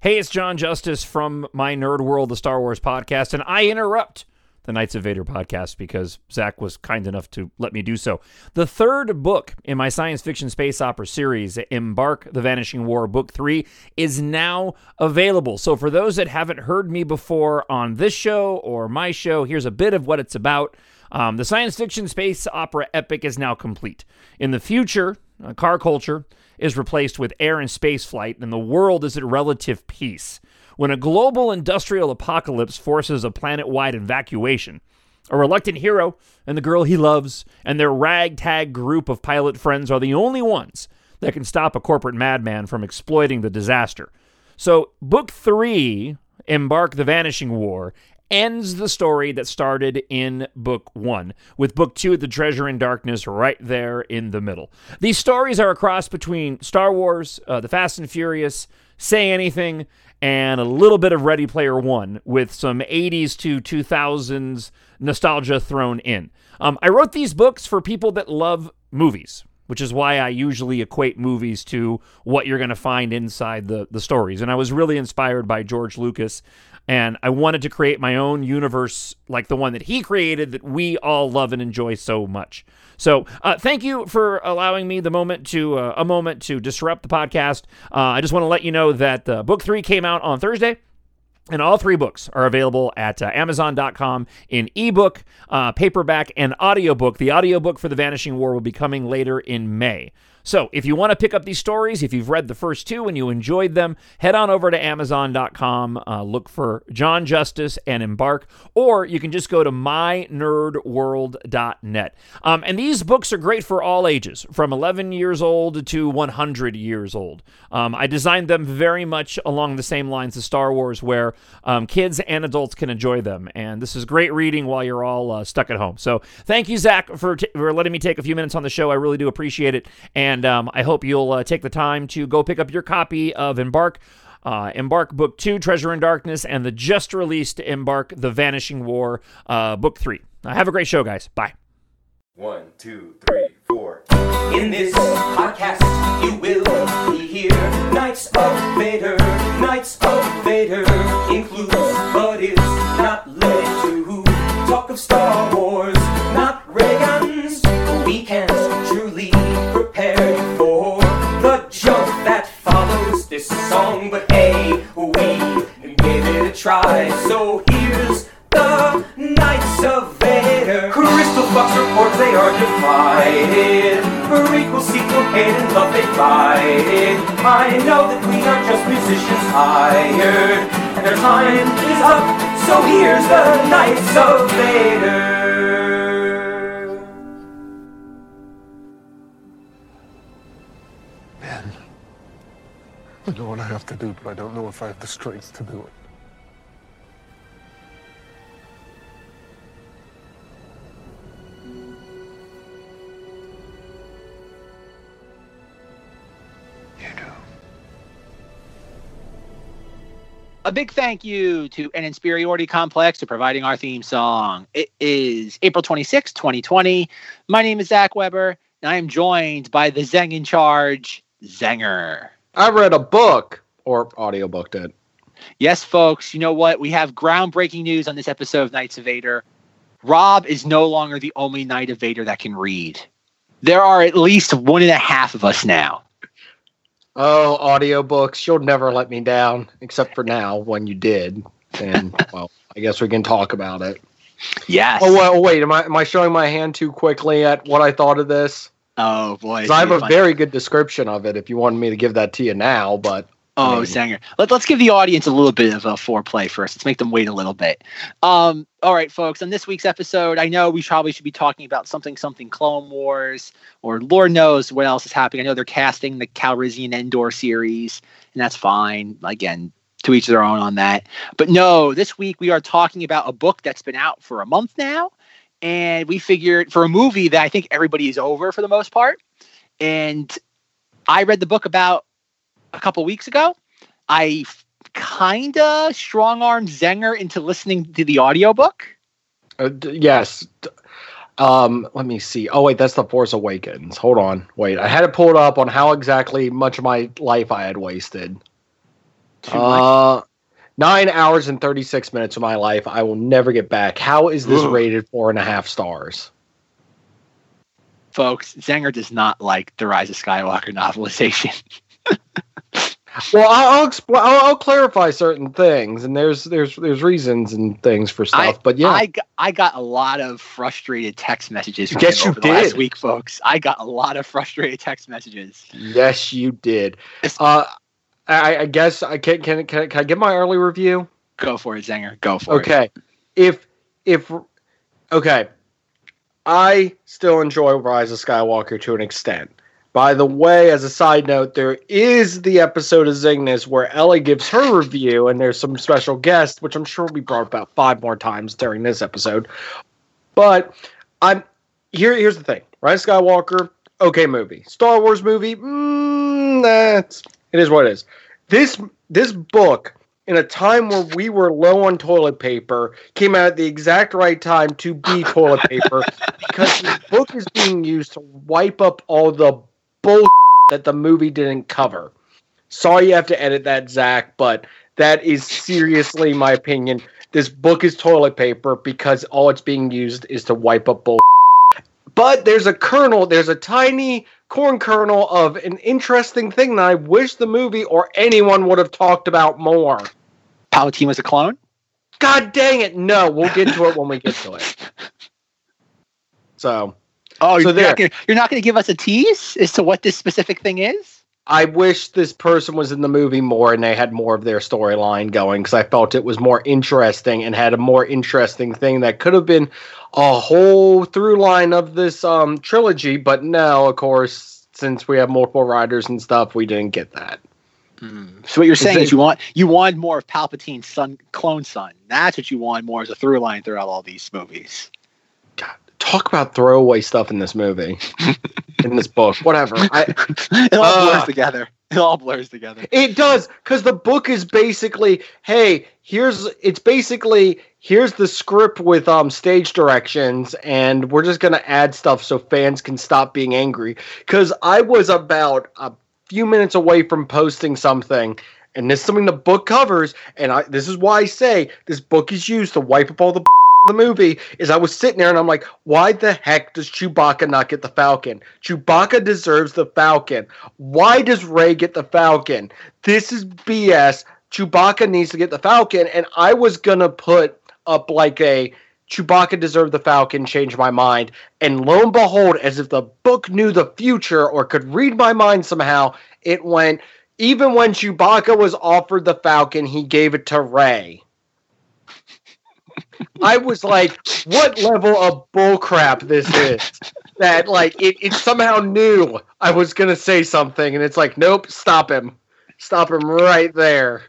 Hey, it's John Justice from my Nerd World, the Star Wars podcast, and I interrupt the Knights of Vader podcast because Zach was kind enough to let me do so. The third book in my science fiction space opera series, Embark the Vanishing War, Book 3, is now available. So, for those that haven't heard me before on this show or my show, here's a bit of what it's about. Um, the science fiction space opera epic is now complete. In the future, uh, car culture is replaced with air and space flight, and the world is at relative peace. When a global industrial apocalypse forces a planet wide evacuation, a reluctant hero and the girl he loves and their ragtag group of pilot friends are the only ones that can stop a corporate madman from exploiting the disaster. So, book three, Embark the Vanishing War, ends the story that started in book one, with book two, The Treasure in Darkness, right there in the middle. These stories are a cross between Star Wars, uh, The Fast and Furious, Say Anything, and a little bit of Ready Player One, with some 80s to 2000s nostalgia thrown in. Um, I wrote these books for people that love movies, which is why I usually equate movies to what you're going to find inside the, the stories. And I was really inspired by George Lucas and I wanted to create my own universe like the one that he created that we all love and enjoy so much. So, uh, thank you for allowing me the moment to uh, a moment to disrupt the podcast. Uh, I just want to let you know that book three came out on Thursday. And all three books are available at uh, Amazon.com in ebook, uh, paperback, and audiobook. The audiobook for The Vanishing War will be coming later in May. So, if you want to pick up these stories, if you've read the first two and you enjoyed them, head on over to Amazon.com, uh, look for John Justice and embark, or you can just go to mynerdworld.net. Um, and these books are great for all ages, from 11 years old to 100 years old. Um, I designed them very much along the same lines as Star Wars, where um, kids and adults can enjoy them. And this is great reading while you're all uh, stuck at home. So, thank you, Zach, for, t- for letting me take a few minutes on the show. I really do appreciate it. And and um, I hope you'll uh, take the time to go pick up your copy of Embark. Uh, Embark Book 2, Treasure in Darkness, and the just released Embark The Vanishing War uh, Book 3. Uh, have a great show, guys. Bye. One, two, three, four. In this podcast, you will be here. Knights of Vader, Knights of Vader includes, do, but I don't know if I have the strength to do it. You do. A big thank you to an Inferiority Complex for providing our theme song. It is April 26, 2020. My name is Zach Weber, and I am joined by the Zeng in charge, Zenger. I read a book or audiobooked it. Yes, folks, you know what? We have groundbreaking news on this episode of Knights of Vader. Rob is no longer the only Knight of Vader that can read. There are at least one and a half of us now. Oh, audiobooks, you'll never let me down, except for now when you did. And well, I guess we can talk about it. Yes. Oh well, wait, am I am I showing my hand too quickly at what I thought of this? Oh, boy. I have a Fun. very good description of it if you wanted me to give that to you now, but Oh, Sanger. Let, let's give the audience a little bit of a foreplay first. Let's make them wait a little bit. Um, all right, folks. On this week's episode, I know we probably should be talking about something, something Clone Wars, or Lord knows what else is happening. I know they're casting the Calrissian Endor series, and that's fine. Again, to each their own on that. But no, this week we are talking about a book that's been out for a month now. And we figured for a movie that I think everybody is over for the most part. And I read the book about a couple weeks ago. I kind of strong armed Zenger into listening to the audiobook. uh, d- yes. Um, let me see. Oh wait, that's the Force Awakens. Hold on, wait. I had it pulled up on how exactly much of my life I had wasted. Uh, nine hours and 36 minutes of my life I will never get back. How is this Ugh. rated four and a half stars? Folks, Zenger does not like the Rise of Skywalker novelization. Well, I'll I'll, expl- I'll, I'll clarify certain things, and there's there's there's reasons and things for stuff. but yeah, I I got a lot of frustrated text messages from Yes, him you over the last did. week, folks. I got a lot of frustrated text messages. yes, you did. Uh, I, I guess I can can can, can I give my early review? Go for it, Zenger. Go for it. Okay, if if okay, I still enjoy Rise of Skywalker to an extent. By the way, as a side note, there is the episode of Zygnus where Ellie gives her review, and there's some special guest, which I'm sure will be brought about five more times during this episode. But I'm here. Here's the thing: Rise Skywalker, okay movie. Star Wars movie, mm, that's it is what it is. This this book in a time where we were low on toilet paper came out at the exact right time to be toilet paper because this book is being used to wipe up all the bull that the movie didn't cover. Sorry you have to edit that, Zach, but that is seriously my opinion. This book is toilet paper because all it's being used is to wipe up bull. But there's a kernel, there's a tiny corn kernel of an interesting thing that I wish the movie or anyone would have talked about more. Palpatine was a clone? God dang it! No, we'll get to it when we get to it. So Oh, So you're, not gonna, you're not going to give us a tease as to what this specific thing is? I wish this person was in the movie more and they had more of their storyline going because I felt it was more interesting and had a more interesting thing that could have been a whole through line of this um, trilogy. But no, of course, since we have multiple writers and stuff, we didn't get that. So what you're saying is you want you want more of Palpatine's son, clone son. That's what you want more as a through line throughout all these movies. Talk about throwaway stuff in this movie, in this book, whatever. I, it all Ugh. blurs together. It all blurs together. It does because the book is basically, hey, here's it's basically here's the script with um stage directions, and we're just gonna add stuff so fans can stop being angry. Because I was about a few minutes away from posting something, and this is something the book covers, and I this is why I say this book is used to wipe up all the the movie is I was sitting there and I'm like, why the heck does Chewbacca not get the Falcon? Chewbacca deserves the Falcon. Why does Rey get the Falcon? This is BS. Chewbacca needs to get the Falcon, and I was gonna put up like a Chewbacca deserved the Falcon, change my mind, and lo and behold, as if the book knew the future or could read my mind somehow, it went. Even when Chewbacca was offered the Falcon, he gave it to Rey. I was like, what level of bullcrap this is? That like it, it somehow knew I was gonna say something, and it's like, nope, stop him, stop him right there.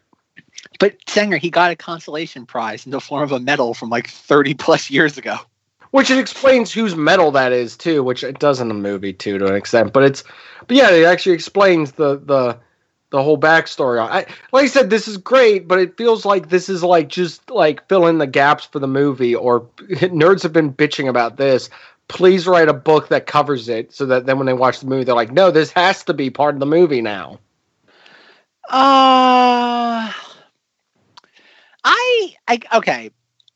But Sanger, he got a consolation prize in the form of a medal from like 30 plus years ago. Which it explains whose medal that is too, which it does in the movie too to an extent. But it's, but yeah, it actually explains the the the whole backstory. I like I said, this is great, but it feels like this is like just like fill in the gaps for the movie. Or nerds have been bitching about this. Please write a book that covers it, so that then when they watch the movie, they're like, no, this has to be part of the movie now. Uh I I okay.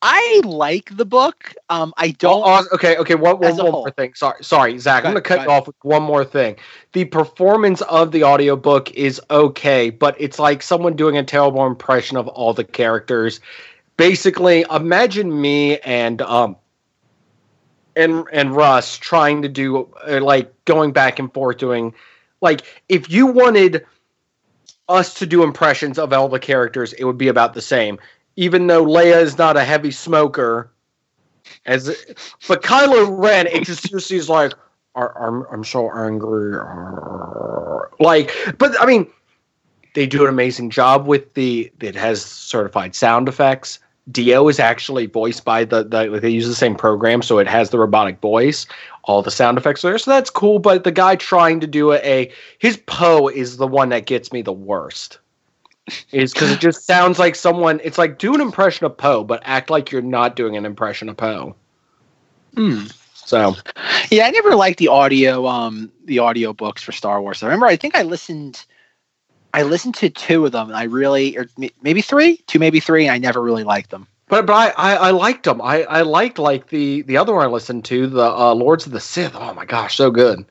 I like the book. Um I don't Oh, oh, okay, okay. One, one, one more thing. Sorry, sorry, Zach. Go I'm going to cut go you off with one more thing. The performance of the audiobook is okay, but it's like someone doing a terrible impression of all the characters. Basically, imagine me and um and and Russ trying to do uh, like going back and forth doing like if you wanted us to do impressions of all the characters, it would be about the same. Even though Leia is not a heavy smoker, as but Kylo Ren, it just seriously is like, "I- I'm I'm so angry, like. But I mean, they do an amazing job with the. It has certified sound effects. D-O is actually voiced by the, the they use the same program, so it has the robotic voice. All the sound effects are there, so that's cool. But the guy trying to do a, a his Poe is the one that gets me the worst. Is because it just sounds like someone. It's like do an impression of Poe, but act like you're not doing an impression of Poe. Hmm. So Yeah, I never liked the audio um the audio books for Star Wars. I remember I think I listened I listened to two of them, and I really, or maybe three, two, maybe three, and I never really liked them. But but I, I, I liked them. I, I liked like the the other one I listened to, the uh, Lords of the Sith. Oh my gosh, so good.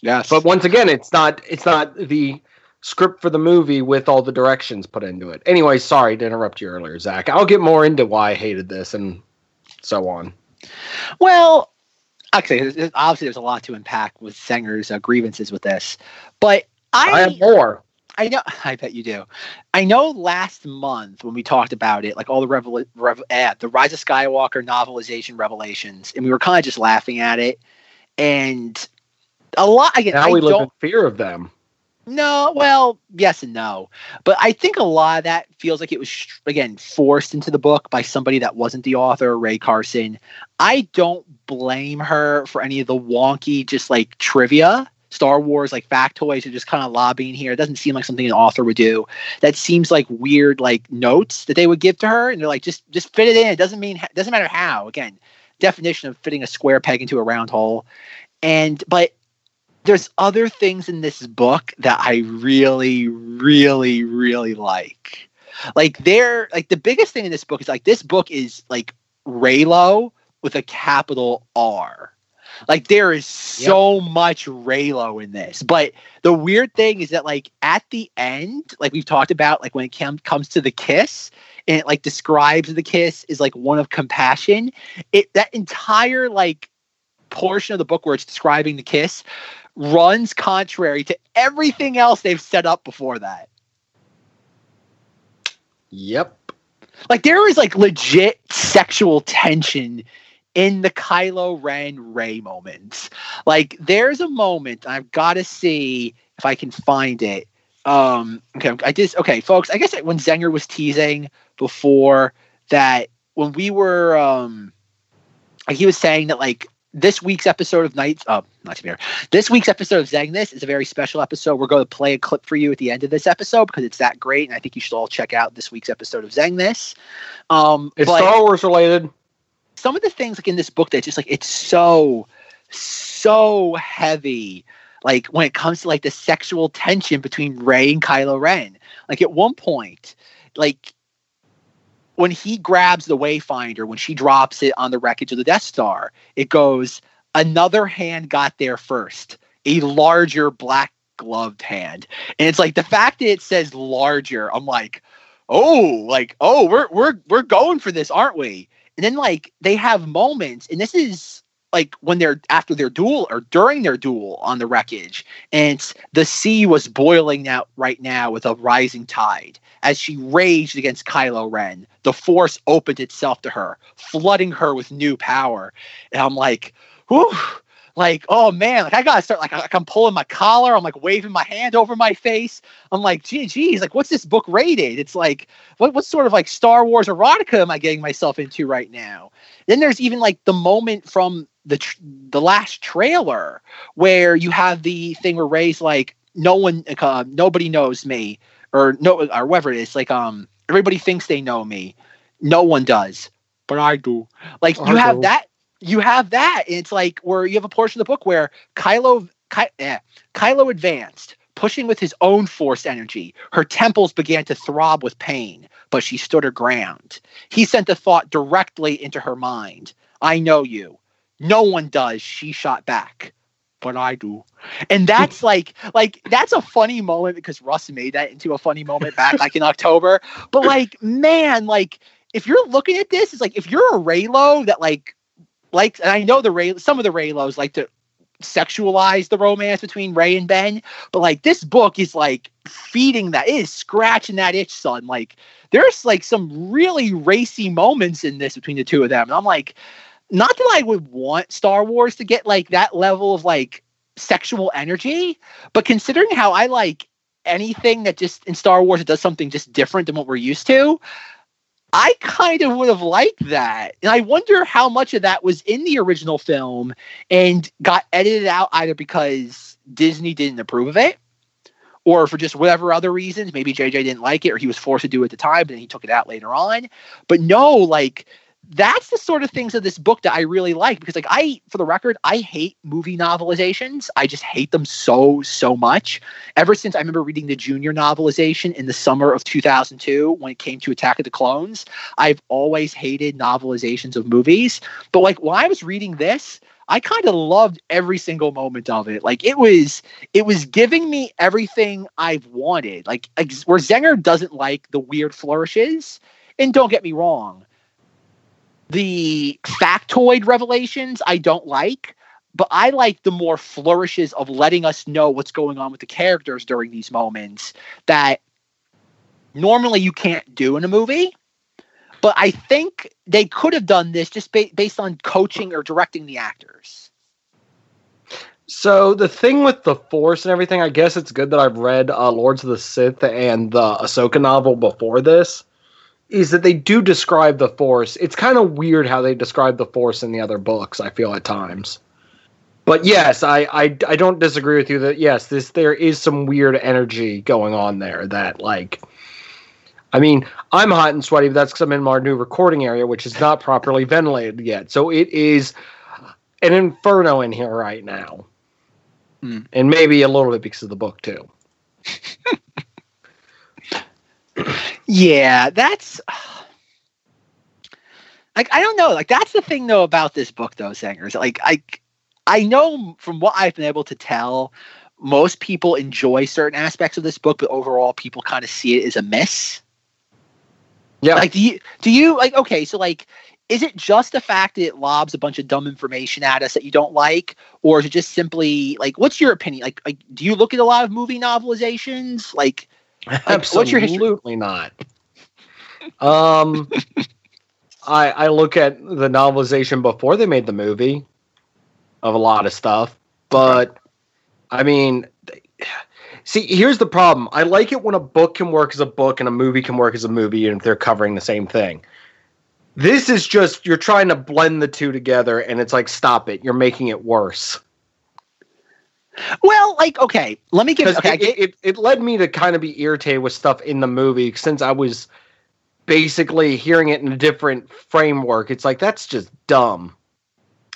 Yes, But once again, it's not it's not the script for the movie with all the directions put into it. Anyway, sorry to interrupt you earlier, Zach. I'll get more into why I hated this and so on. Well, actually, obviously, there's a lot to unpack with Zenger's uh, grievances with this, but I I, have more. I know, I bet you do. I know last month when we talked about it, like all the revel, rev, eh, the Rise of Skywalker novelization revelations, and we were kind of just laughing at it, and a lot again. Now I we live don't in fear of them. No, well, yes and no. But I think a lot of that feels like it was, again, forced into the book by somebody that wasn't the author, Rae Carson. I don't blame her for any of the wonky, just like trivia, Star Wars, like factoids, are just kind of lobbying here. It doesn't seem like something an author would do. That seems like weird, like notes that they would give to her. And they're like, just, just fit it in. It doesn't mean, doesn't matter how. Again, definition of fitting a square peg into a round hole. And, but there's other things in this book that I really, really, really like. Like there, like the biggest thing in this book is like this book is like Reylo with a capital R. Like there is so much Reylo in this. But the weird thing is that like at the end, like we've talked about, like when it com- comes to the kiss, and it like describes the kiss is like one of compassion. It that entire like portion of the book where it's describing the kiss runs contrary to everything else they've set up before that. Yep. Like there is like legit sexual tension in the Kylo Ren Rey moments. Like there's a moment I've got to see if I can find it. Um, okay, I just okay, folks. I guess when Zenger was teasing before that, when we were, um, like he was saying that like this week's episode of Knights, uh, not to be this week's episode of Zang This is a very special episode. We're going to play a clip for you at the end of this episode because it's that great, and I think you should all check out this week's episode of Zang This. Um, It's but Star Wars related. some of the things like in this book that just like it's so so heavy like when it comes to like the sexual tension between Rey and Kylo Ren like at one point like when he grabs the wayfinder when she drops it on the wreckage of the Death Star it goes another hand got there first a larger black gloved hand. And it's like the fact that it says larger I'm like oh like oh we're we're we're going for this aren't we? And then like they have moments, and this is like when they're after their duel or during their duel on the wreckage, and the sea was boiling out right now with a rising tide. As she raged against Kylo Ren, the Force opened itself to her, flooding her with new power. And I'm like, whew, like, oh man, like I gotta start like, like I'm pulling my collar, I'm like waving my hand over my face. I'm like, gee, geez, like what's this book rated? It's like, what what sort of like Star Wars erotica am I getting myself into right now? Then there's even like the moment from the tr- the last trailer where you have the thing where Rey's like, no one, uh, nobody knows me, or no, or whatever it is. Like, um, everybody thinks they know me, no one does, but I do. Like you have do. that, you have that. And it's like where you have a portion of the book where Kylo, Ky- eh, Kylo advanced, pushing with his own force energy. Her temples began to throb with pain, but she stood her ground. He sent a thought directly into her mind. I know you. No one does, she shot back. But I do. And that's like like that's a funny moment because Russ made that into a funny moment back like in October. But like, man, like if you're looking at this, it's like if you're a Reylo that like like and I know the Rey some of the Reylos like to sexualize the romance between Rey and Ben, but like this book is like feeding that it is scratching that itch, son. Like there's like some really racy moments in this between the two of them. And I'm like, not that I would want Star Wars to get like that level of like sexual energy, but considering how I like anything that just in Star Wars it does something just different than what we're used to, I kind of would have liked that. And I wonder how much of that was in the original film and got edited out either because Disney didn't approve of it or for just whatever other reasons. Maybe JJ didn't like it or he was forced to do it at the time, but then he took it out later on. But no, like that's the sort of things of this book that I really like because like I for the record I hate movie novelizations I just hate them so so much ever since I remember reading the junior novelization in the summer of 2002 when it came to Attack of the Clones I've always hated novelizations of movies but like while I was reading this I kind of loved every single moment of it. Like it was, it was giving me everything I've wanted. Like, like where Zenger doesn't like the weird flourishes, and don't get me wrong, the factoid revelations I don't like, but I like the more flourishes of letting us know what's going on with the characters during these moments that normally you can't do in a movie. But I think they could have done this just ba- based on coaching or directing the actors. So the thing with the Force and everything, I guess it's good that I've read uh, Lords of the Sith and the Ahsoka novel before this, is that they do describe the Force. It's kind of weird how they describe the Force in the other books. I feel at times, but yes, I, I I don't disagree with you that yes, this there is some weird energy going on there that like. I mean, I'm hot and sweaty, but that's because I'm in our new recording area, which is not properly ventilated yet. So it is an inferno in here right now Hmm. and maybe a little bit because of the book too. Yeah, that's like I don't know. Like that's the thing though about this book though, Sangers. Like I I know from what I've been able to tell, most people enjoy certain aspects of this book, but overall people kind of see it as a miss. Yeah, Like do you do you like okay, so like is it just the fact that it lobs a bunch of dumb information at us that you don't like, or is it just simply like what's your opinion? Like, like do you look at a lot of movie novelizations? Like, absolutely what's your history? not. Um, I I look at the novelization before they made the movie of a lot of stuff, but I mean. See, here's the problem. I like it when a book can work as a book and a movie can work as a movie, and they're covering the same thing. This is just you're trying to blend the two together, and it's like, stop it! You're making it worse. Well, like okay, let me give. Okay, it, get, it, it, it led me to kind of be irritated with stuff in the movie since I was basically hearing it in a different framework. It's like that's just dumb.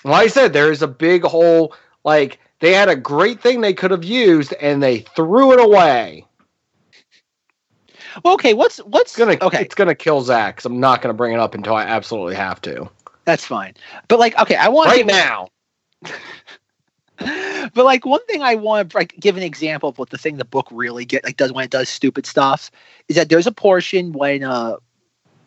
Like I said, there is a big hole. Like they had a great thing they could have used and they threw it away. well, okay. What's what's It's gonna okay? it's gonna kill Zach. 'cause I'm not gonna bring it up until I absolutely have to. That's fine. But like, okay, I want Right now. but like one thing I want to like give an example of what the thing the book really get like does when it does stupid stuff is that there's a portion when uh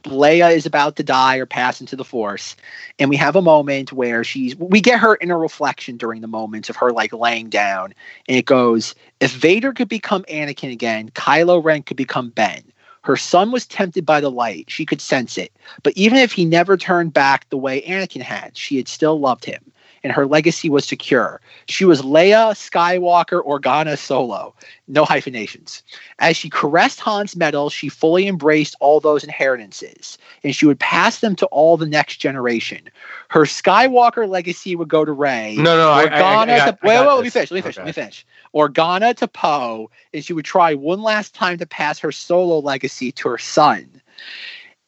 Leia is about to die or pass into the force and we have a moment where she's we get her inner reflection during the moments of her like laying down and it goes if Vader could become Anakin again Kylo Ren could become Ben. Her son was tempted by the light. She could sense it. But even if he never turned back the way Anakin had she had still loved him and her legacy was secure. She was Leia Skywalker Organa Solo, no hyphenations. As she caressed Han's medal, she fully embraced all those inheritances, and she would pass them to all the next generation. Her Skywalker legacy would go to Rey. No, no, I- I- I- Organa I got- to wait, wait, let me finish. Let me finish. Let me finish. Organa to Poe, and she would try one last time to pass her solo legacy to her son.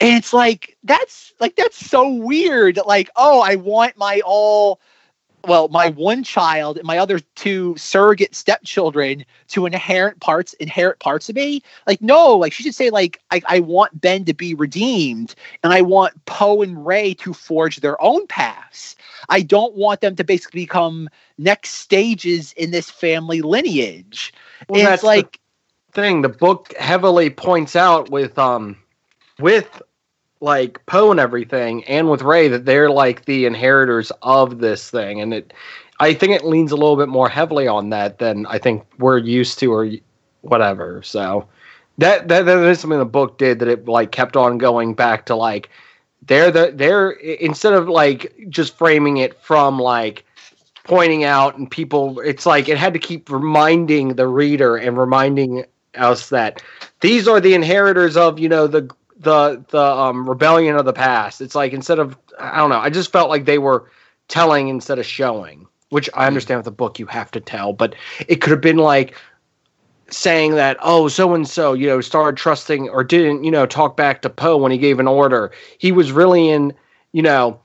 And it's like that's like that's so weird. Like, oh, I want my all well, my one child and my other two surrogate stepchildren to inherit parts inherit parts of me. Like, no, like she should say, like, I, I want Ben to be redeemed and I want Poe and Rey to forge their own paths. I don't want them to basically become next stages in this family lineage. Well, and it's the like thing the book heavily points out with um with like Poe and everything and with Rey that they're like the inheritors of this thing and it I think it leans a little bit more heavily on that than I think we're used to or whatever so. That that, that is something the book did that it like kept on going back to like they're the they're instead of like just framing it from like pointing out and people it's like it had to keep reminding the reader and reminding us that these are the inheritors of you know the the the um rebellion of the past. It's like instead of i don't know i just felt like they were telling instead of showing which i understand with the book you have to tell but it could have been like saying that oh so and so you know started trusting or didn't you know talk back to poe when he gave an order. He was really in you know,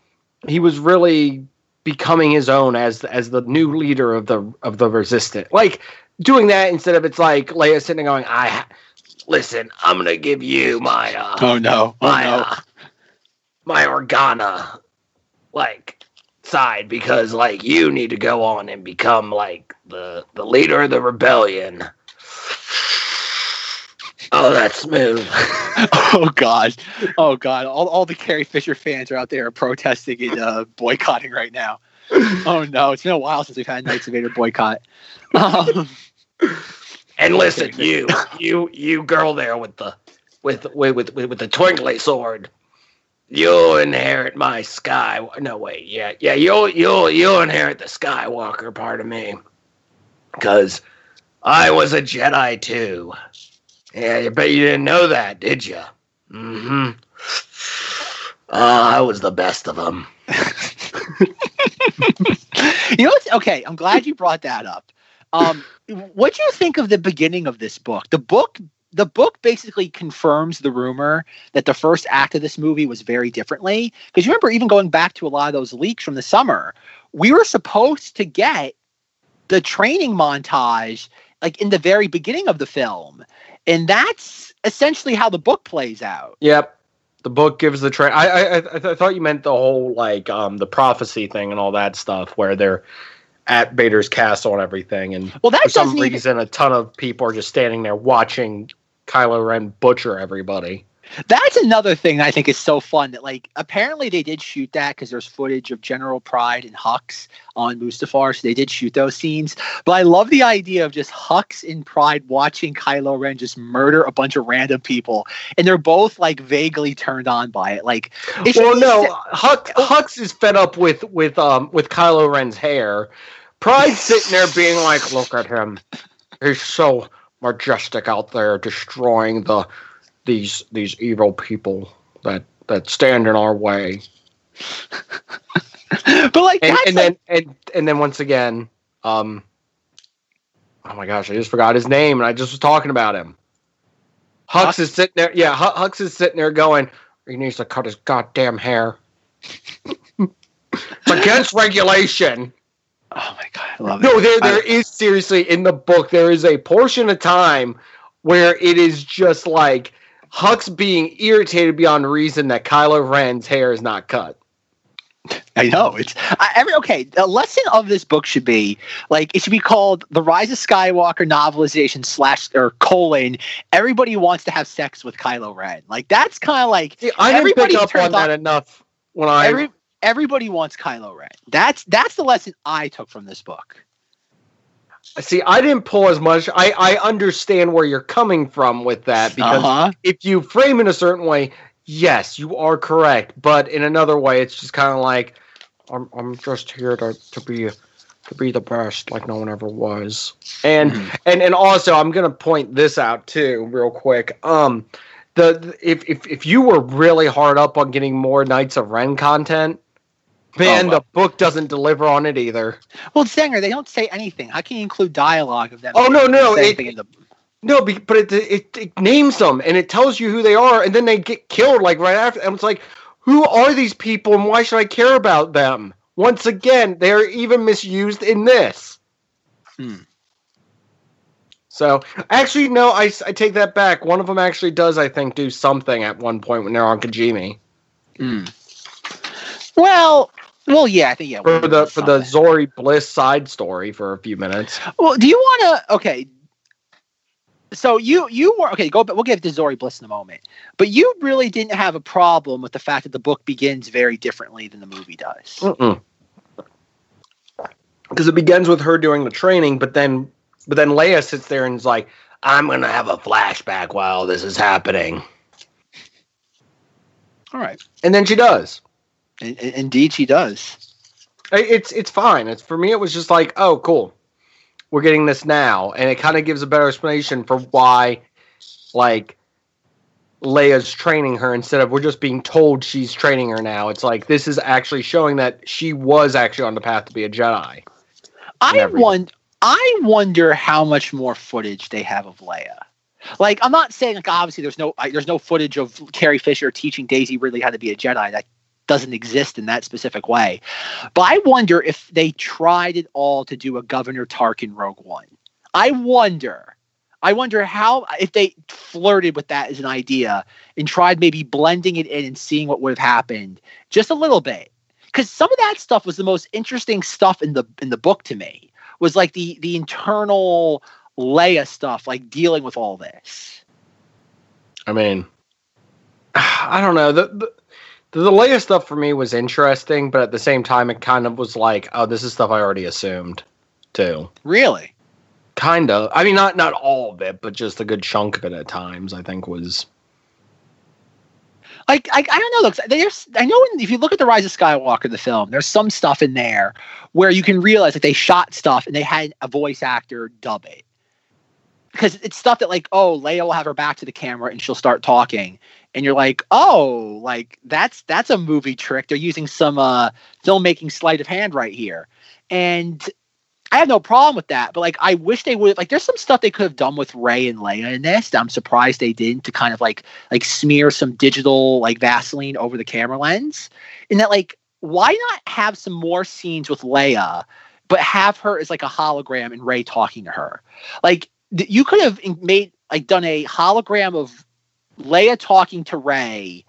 he was really becoming his own as as the new leader of the of the resistance. Like doing that instead of it's like Leia sitting there going, I listen, I'm gonna give you my uh, Oh no! Oh my no! uh, my Organa like side because like you need to go on and become like the the leader of the rebellion. Oh, that's smooth. oh god! Oh god! All, all the Carrie Fisher fans are out there protesting and uh, boycotting right now. Oh no! It's been a while since we've had Knights of Vader boycott. Um, And listen, you, you, you girl there with the, with with with with, the twinkly sword, you'll inherit my sky. No wait, yeah, yeah, you'll you'll you'll inherit the Skywalker part of me, because I was a Jedi too. Yeah, I bet you didn't know that, did you? Mm-hmm. Uh, I was the best of them. you know what's okay? I'm glad you brought that up. Um, what do you think of the beginning of this book? The book, the book basically confirms the rumor that the first act of this movie was very differently. Because you remember, even going back to a lot of those leaks from the summer, we were supposed to get the training montage like in the very beginning of the film, and that's essentially how the book plays out. Yep. The book gives the train. I I I, th- I thought you meant the whole like um the prophecy thing and all that stuff where they're at Vader's castle and everything, and Well, that for some doesn't even, reason a ton of people are just standing there watching Kylo Ren butcher everybody. That's another thing I think is so fun that like apparently they did shoot that because there's footage of General Pryde and Hux on Mustafar, so they did shoot those scenes. But I love the idea of just Hux and Pryde watching Kylo Ren just murder a bunch of random people, and they're both like vaguely turned on by it. Like, Well, no, Hux, Hux is fed up with with um with Kylo Ren's hair. Pryde's sitting there being like, "Look at him, he's so majestic out there, destroying the these these evil people that that stand in our way." but like and, and like, then and and then once again, um, oh my gosh, I just forgot his name, and I just was talking about him. Hux, Hux? is sitting there. Yeah, Hu- Hux is sitting there going, "He needs to cut his goddamn hair." it's against regulation. oh my god, I love it. No, there there I- is seriously in the book there is a portion of time where it is just like Hux being irritated beyond reason that Kylo Ren's hair is not cut. I know it's I, every okay. The lesson of this book should be like it should be called the Rise of Skywalker novelization slash or colon. Everybody wants to have sex with Kylo Ren. Like that's kind of like See, I didn't pick up on that enough when I every everybody wants Kylo Ren. That's that's the lesson I took from this book. See, I didn't pull as much. I, I understand where you're coming from with that because Uh-huh. if you frame it a certain way, yes, you are correct. But in another way, it's just kind of like I'm I'm just here to, to be to be the best, like no one ever was. And Mhm. and and also, I'm gonna point this out too, real quick. Um, the, the- if if if you were really hard up on getting more Knights of Ren content. Man, Oh, well. the book doesn't deliver on it either. Well, Sanger, they don't say anything. How can you include dialogue of them? Oh, no, no, it- in the No, but it, it it names them and it tells you who they are, and then they get killed like right after. And it's like, who are these people, and why should I care about them? Once again, they're even misused in this. Hmm. So actually, no, I, I take that back. One of them actually does, I think, do something at one point when they're on Kijimi Mm. Well, well, yeah, I think yeah. for the for the something. Zorii Bliss side story for a few minutes. Well, do you want to? Okay. So you you were okay. Go, but we'll get to Zorii Bliss in a moment. But you really didn't have a problem with the fact that the book begins very differently than the movie does. Because it begins with her doing the training, but then but then Leia sits there and is like, "I'm gonna have a flashback while this is happening," All right. and then she does. In, in- indeed, she does. It's it's fine. It's for me. It was just like, oh, cool, we're getting this now, and it kind of gives a better explanation for why, like, Leia's training her instead of we're just being told she's training her now. It's like this is actually showing that she was actually on the path to be a Jedi. I wonder. I wonder how much more footage they have of Leia. Like, I'm not saying like obviously there's no like, there's no footage of Carrie Fisher teaching Daisy Ridley how to be a Jedi. That doesn't exist in that specific way. But I wonder if they tried it all to do a Governor Tarkin Rogue One. I wonder. I wonder how if they flirted with that as an idea and tried maybe blending it in and seeing what would have happened just a little bit. Because some of that stuff was the most interesting stuff in the in the book to me. Was like the the internal Leia stuff, like dealing with all this. I mean, I don't know. The, the the Leia stuff for me was interesting, but at the same time, it kind of was like, oh, this is stuff I already assumed, too. Really? Kind of. I mean, not not all of it, but just a good chunk of it at times. I think was. Like I, I don't know. Look, there's I know if you look at the Rise of Skywalker, the film, there's some stuff in there where you can realize that they shot stuff and they had a voice actor dub it because it's stuff that like oh Leia will have her back to the camera and she'll start talking and you're like oh like that's that's a movie trick. They're using some uh filmmaking sleight of hand right here. And I have no problem with that but like I wish they would like there's some stuff they could have done with Rey and Leia in this I'm surprised they didn't to kind of like like smear some digital like Vaseline over the camera lens. And that like why not have some more scenes with Leia but have her as like a hologram and Rey talking to her? Like you could have made like done a hologram of Leia talking to Rey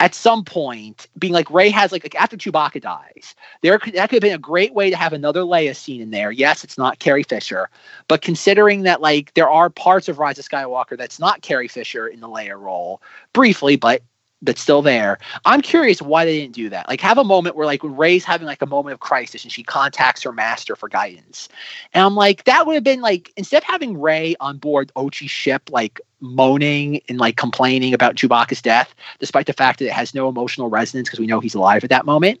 at some point, being like Rey has like, like after Chewbacca dies, there could, that could have been a great way to have another Leia scene in there. Yes, it's not Carrie Fisher, but considering that like there are parts of Rise of Skywalker that's not Carrie Fisher in the Leia role, briefly, but that's still there. I'm curious why they didn't do that. Like have a moment where like Rey's having like a moment of crisis and she contacts her master for guidance. And I'm like, that would have been like instead of having Rey on board Ochi's ship, like moaning and like complaining about Chewbacca's death, despite the fact that it has no emotional resonance because we know he's alive at that moment.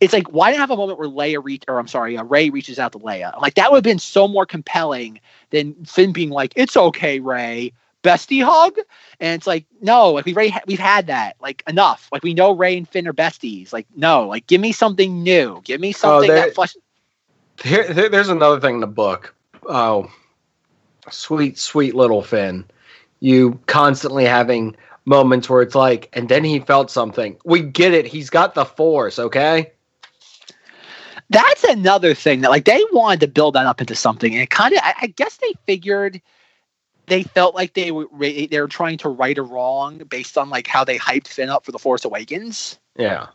It's like, why didn't have a moment where Leia reach or I'm sorry, uh, Rey reaches out to Leia? Like that would have been so more compelling than Finn being like, It's okay, Rey bestie hug and it's like no like we've already ha- we've had that like enough like we know Rey and finn are besties like no like give me something new give me oh, something there- that flesh Here, there- there's another thing in the book. Oh, sweet, sweet little Finn. You constantly having moments where it's like, and then he felt something. We get it. He's got the force, okay? that's another thing that like they wanted to build that up into something and it kind of I, I guess they figured they felt like they were they were trying to right a wrong based on like how they hyped finn up for the force awakens Yeah.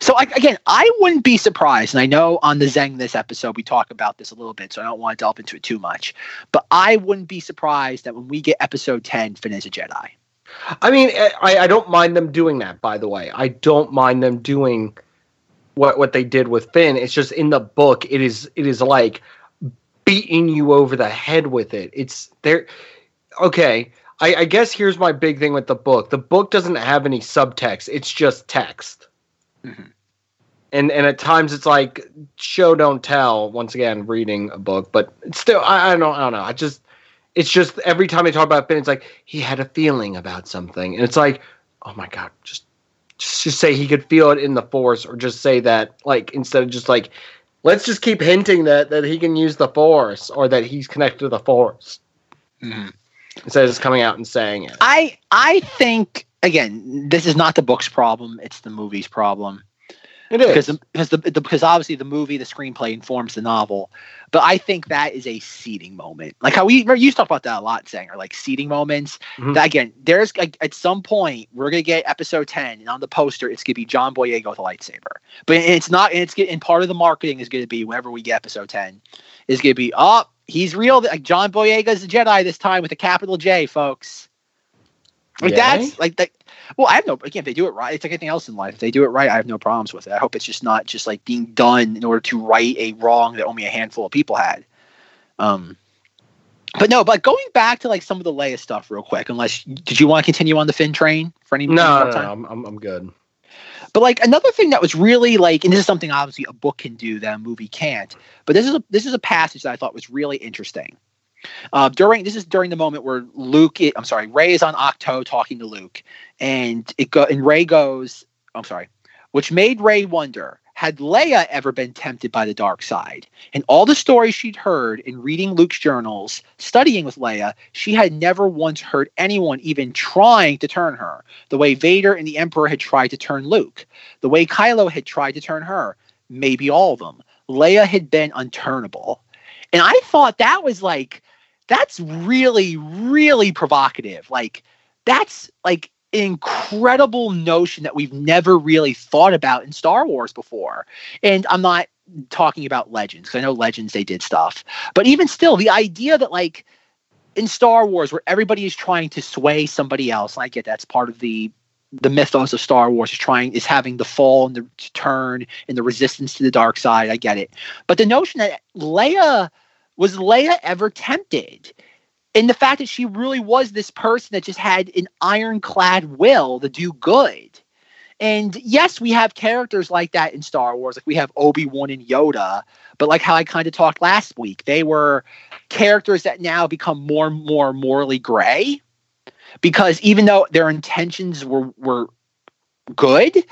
So like again, I wouldn't be surprised, and I know on the Zeng this episode we talk about this a little bit, so I don't want to delve into it too much. But I wouldn't be surprised that when we get episode ten, Finn is a Jedi. I mean, eh, I, I don't mind them doing that, by the way. I don't mind them doing what what they did with Finn. It's just in the book, it is it is like beating you over the head with it. It's there. Okay, I, I guess here's my big thing with the book. The book doesn't have any subtext. It's just text. Mhm. And and at times it's like show don't tell. Once again, reading a book, but it's still I, I don't I don't know. I just it's just every time they talk about Finn, it's like he had a feeling about something, and it's like, oh my god, just just just say he could feel it in the force, or just say that like instead of just like let's just keep hinting that that he can use the force or that he's connected to the force instead of just coming out and saying it. I I think again, this is not the book's problem; it's the movie's problem. It is. because the, because the, the because obviously the movie, the screenplay informs the novel. But I think that is a seeding moment, like how we you talk about that a lot, Sanger, like seeding moments. Mhm. That again, there's like at some point we're gonna get episode ten, and on the poster it's gonna be John Boyega with a lightsaber. But it's not. It's get- and part of the marketing is gonna be whenever we get episode ten, is gonna be oh he's real. Like John Boyega is a Jedi this time with a capital J, folks. Like Yay? that's like that. Well, I have no again. If they do it right, it's like anything else in life. If they do it right, I have no problems with it. I hope it's just not just like being done in order to right a wrong that only a handful of people had. Um, but no. But going back to like some of the Leia stuff real quick. Unless did you want to continue on the Finn train for any no, more no, time? no, I'm, I'm I'm good. But like another thing that was really like, and this is something obviously a book can do that a movie can't. But this is a this is a passage that I thought was really interesting. Uh, during this is during the moment where Luke, I'm sorry, Rey is on Ahch-To talking to Luke, and it go and Rey goes, I'm sorry, which made Rey wonder had Leia ever been tempted by the dark side? In all the stories she'd heard in reading Luke's journals, studying with Leia, she had never once heard anyone even trying to turn her, the way Vader and the Emperor had tried to turn Luke, the way Kylo had tried to turn her, maybe all of them. Leia had been unturnable. And I thought that was like, that's really, really provocative. Like, that's like incredible notion that we've never really thought about in Star Wars before. And I'm not talking about Legends, because I know Legends, they did stuff. But even still, the idea that, like, in Star Wars, where everybody is trying to sway somebody else, and I get that's part of the the mythos of Star Wars is trying is having the fall and the turn and the resistance to the dark side. I get it, but the notion that Leia was Leia ever tempted? And the fact that she really was this person that just had an ironclad will to do good. And yes, we have characters like that in Star Wars. Like we have Obi Wan and Yoda, but like how I kind of talked last week, they were characters that now become more and more morally gray because even though their intentions were were good,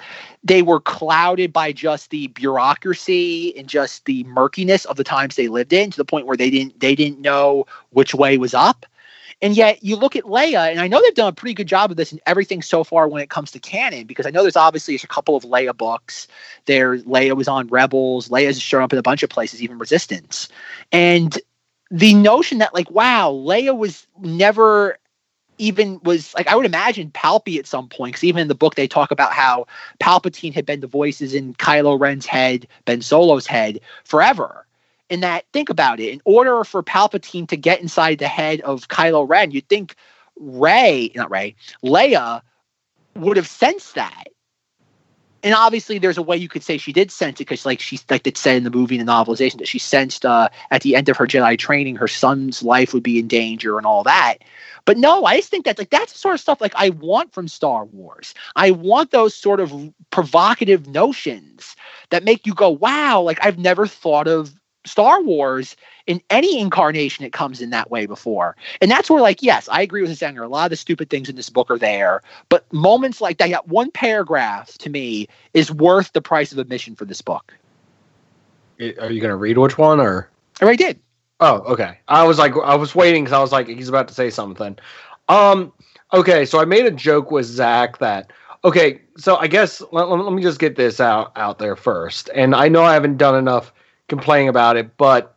they were clouded by just the bureaucracy and just the murkiness of the times they lived in to the point where they didn't they didn't know which way was up. And yet you look at Leia, and I know they've done a pretty good job of this in everything so far when it comes to canon, because I know there's obviously a couple of Leia books. There, Leia was on Rebels. Leia's shown up in a bunch of places, even Resistance. And the notion that, like, wow, Leia was never even was like I would imagine Palpy at some point because even in the book they talk about how Palpatine had been the voices in Kylo Ren's head, Ben Solo's head forever. And that think about it, in order for Palpatine to get inside the head of Kylo Ren, you'd think Ray, not Rey, Leia would have sensed that. And obviously, there's a way you could say she did sense it because, like she's like it said in the movie the novelization, that she sensed uh, at the end of her Jedi training, her son's life would be in danger and all that. But no, I just think that's like that's the sort of stuff like I want from Star Wars. I want those sort of provocative notions that make you go, wow, like I've never thought of Star Wars in any incarnation it comes in that way before. And that's where, like, yes, I agree with Zanger. A lot of the stupid things in this book are there, but moments like that, that one paragraph to me is worth the price of admission for this book. Are you going to read which one or? I already did. Oh, okay. I was like, I was waiting because I was like, he's about to say something. Um, okay, so I made a joke with Zach that okay, so I guess let, let me just get this out out there first. And I know I haven't done enough complaining about it, but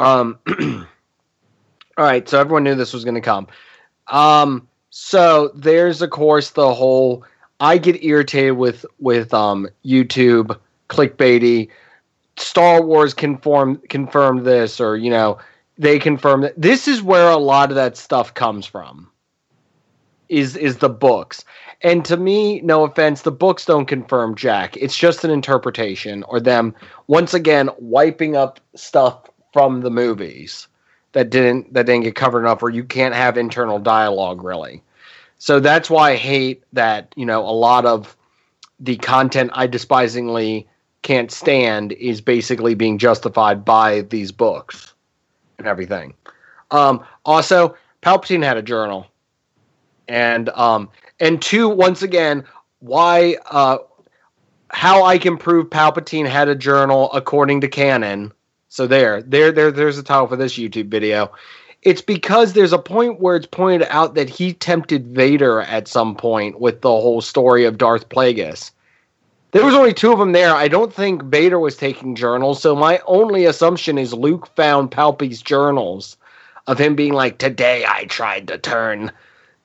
um, all right. So everyone knew this was going to come. Um, so there's of course the whole. I get irritated with with um YouTube clickbaity Star Wars confirm confirmed this, or you know, they confirm that this is where a lot of that stuff comes from. Is is the books. And to me, no offense, the books don't confirm Jack. It's just an interpretation or them once again wiping up stuff from the movies that didn't that didn't get covered enough or you can't have internal dialogue really. So that's why I hate that, you know, a lot of the content I despisingly can't stand is basically being justified by these books and everything. Um, also, Palpatine had a journal, and um, and two, once again, why uh, how I can prove Palpatine had a journal according to canon. So there, there, there, there's a title for this YouTube video. It's because there's a point where it's pointed out that he tempted Vader at some point with the whole story of Darth Plagueis there was only two of them there. I don't think Vader was taking journals, so my only assumption is Luke found Palpy's journals of him being like, "Today I tried to turn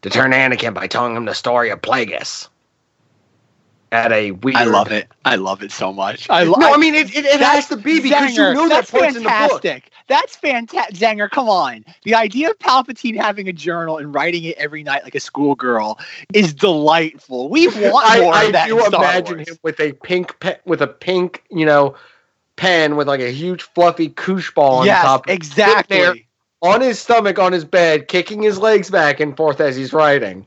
to turn Anakin by telling him the story of Plagueis." At a weird. I love it. I love it so much. I, lo- no, I mean it. It, it has to be because you know that points fantastic. in the book. That's fantastic. Zanger, come on. The idea of Palpatine having a journal and writing it every night like a schoolgirl is delightful. We want I, more I of that. I do imagine Wars. him with a pink pe- with a pink, you know, pen with like a huge fluffy koosh ball on yes, top. Exactly. on his stomach on his bed, kicking his legs back and forth as he's writing.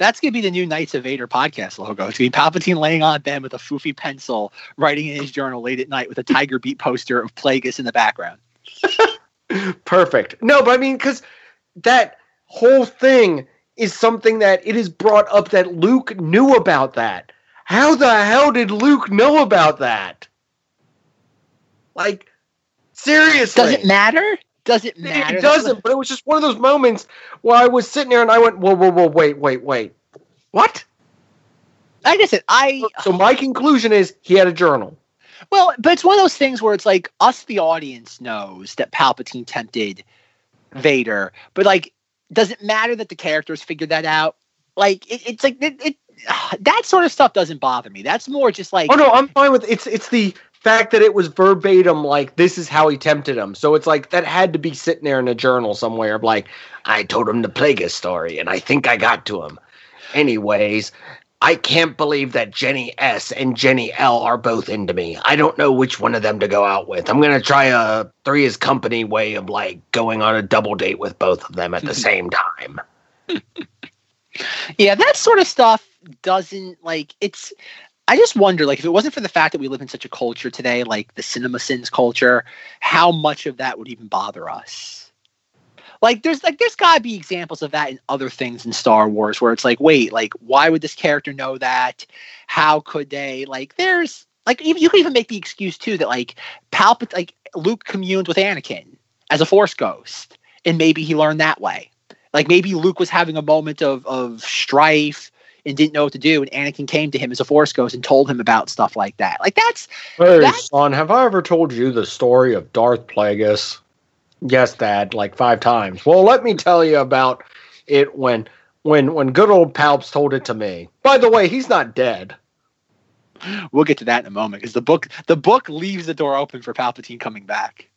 That's gonna be the new Knights of Vader podcast logo. It's gonna be Palpatine laying on bed with a foofy pencil, writing in his journal late at night with a Tiger Beat poster of Plagueis in the background. Perfect. No, but I mean, because that whole thing is something that it is brought up that Luke knew about that. how the hell did Luke know about that? Like, seriously. Does it matter? Does it matter? It doesn't, but it was just one of those moments where I was sitting there and I went, whoa, whoa, whoa, wait, wait, wait. What? I guess it. I So my conclusion is he had a journal. well, but it's one of those things where it's like us, the audience, knows that Palpatine tempted Vader, but like, does it matter that the characters figured that out? Like, it, it's like it, it that sort of stuff doesn't bother me. That's more just like Oh no, I'm fine with it's it's the fact that it was verbatim like this is how he tempted him. So it's like that had to be sitting there in a journal somewhere of like I told him the Plagueis story and I think I got to him. Anyways, I can't believe that Jenny S and Jenny L are both into me. I don't know which one of them to go out with. I'm gonna try a three is company way of like going on a double date with both of them at the same time. Yeah, that sort of stuff doesn't like it's I just wonder like if it wasn't for the fact that we live in such a culture today, like the cinema sins culture, how much of that would even bother us? Like there's like there's gotta be examples of that in other things in Star Wars where it's like, wait, like why would this character know that? How could they? Like there's like even you could even make the excuse too that like Palpatine like Luke communed with Anakin as a force ghost, and maybe he learned that way. Like maybe Luke was having a moment of of strife and didn't know what to do, and Anakin came to him as a Force ghost and told him about stuff like that. Like that's Hey That- son, have I ever told you the story of Darth Plagueis? Yes, Dad, like five times. Well, let me tell you about it when when when good old Palps told it to me. By the way, he's not dead. we'll get to that in a moment because the book the book leaves the door open for Palpatine coming back.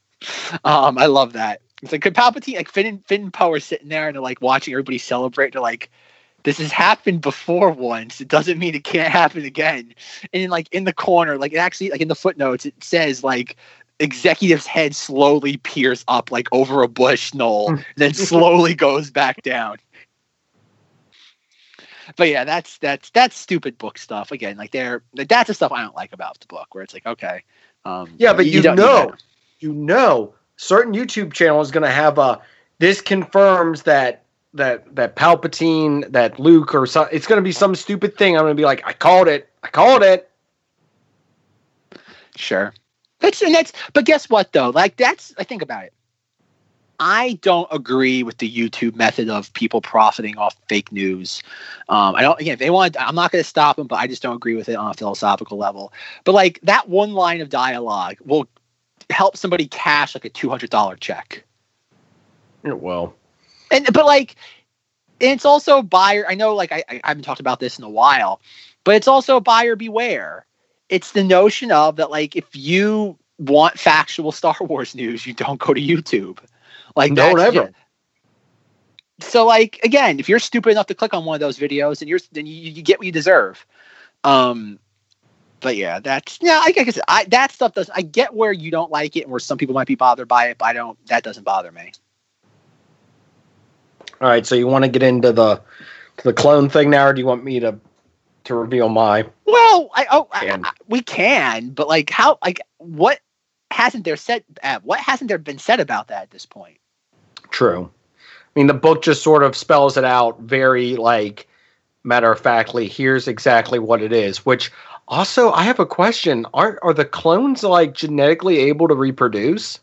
Um, I love that. It's like could Palpatine like Finn and Finn are sitting there and they're like watching everybody celebrate. They're like, this has happened before once. It doesn't mean it can't happen again. And then like in the corner, like it actually like in the footnotes, it says like executive's head slowly peers up like over a bush knoll, then slowly goes back down. But yeah, that's that's that's stupid book stuff. Again, like they're that's the stuff I don't like about the book, where it's like, okay, um, Yeah, but you, don't know, you know, certain YouTube channel is going to have a. This confirms that that that Palpatine, that Luke, or some. It's going to be some stupid thing. I'm going to be like, I called it. I called it. Sure. That's and that's but guess what though? Like that's I think about it. I don't agree with the YouTube method of people profiting off fake news. Um, I don't again if they want I'm not gonna stop them, but I just don't agree with it on a philosophical level. But like that one line of dialogue will help somebody cash like a two hundred dollar check. Yeah, Well, and but like and it's also buyer i know like I, I haven't talked about this in a while but it's also buyer beware. It's the notion of that like if you want factual star wars news you don't go to youtube. Like don't ever. so like again if you're stupid enough to click on one of those videos and you're then you, you get what you deserve. Um but yeah that's yeah i guess I, that stuff does i get where you don't like it and where some people might be bothered by it but i don't that doesn't bother me All right, so you want to get into the to the clone thing now, or do you want me to to reveal my? Well, I oh I, I- we can, but like how like what hasn't there said uh, what hasn't there been said about that at this point? True. I mean, the book just sort of spells it out very like matter of factly. Here's exactly what it is. Which also, I have a question: Are are the clones like genetically able to reproduce?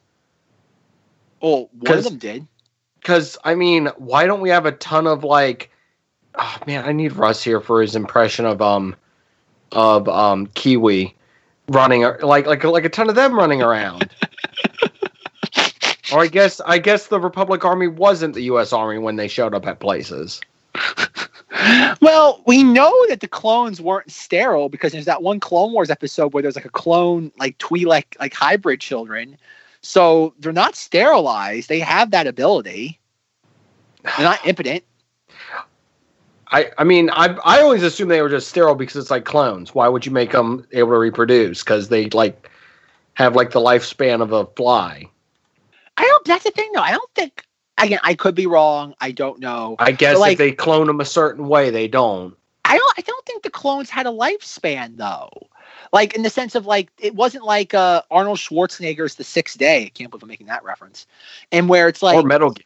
Well, one of them did. Because I mean, why don't we have a ton of like? Oh man, I need Russ here for his impression of um of um Kiwi running like like like a ton of them running around. or I guess I guess the Republic Army wasn't the U.S. Army when they showed up at places. Well, we know that the clones weren't sterile because there's that one Clone Wars episode where there's like a clone like Twi'lek like hybrid children. So they're not sterilized. They have that ability. They're not impotent. I I mean I I always assume they were just sterile because it's like clones. Why would you make them able to reproduce? Because they like have like the lifespan of a fly. I don't. That's the thing, though. I don't think. Again, I could be wrong. I don't know. I guess like- if they clone them a certain way, they don't. I don't. I don't think the clones had a lifespan, though. Like in the sense of like it wasn't like uh, Arnold Schwarzenegger's The Sixth Day. I can't believe I'm making that reference. And where it's like, or Metal Gear.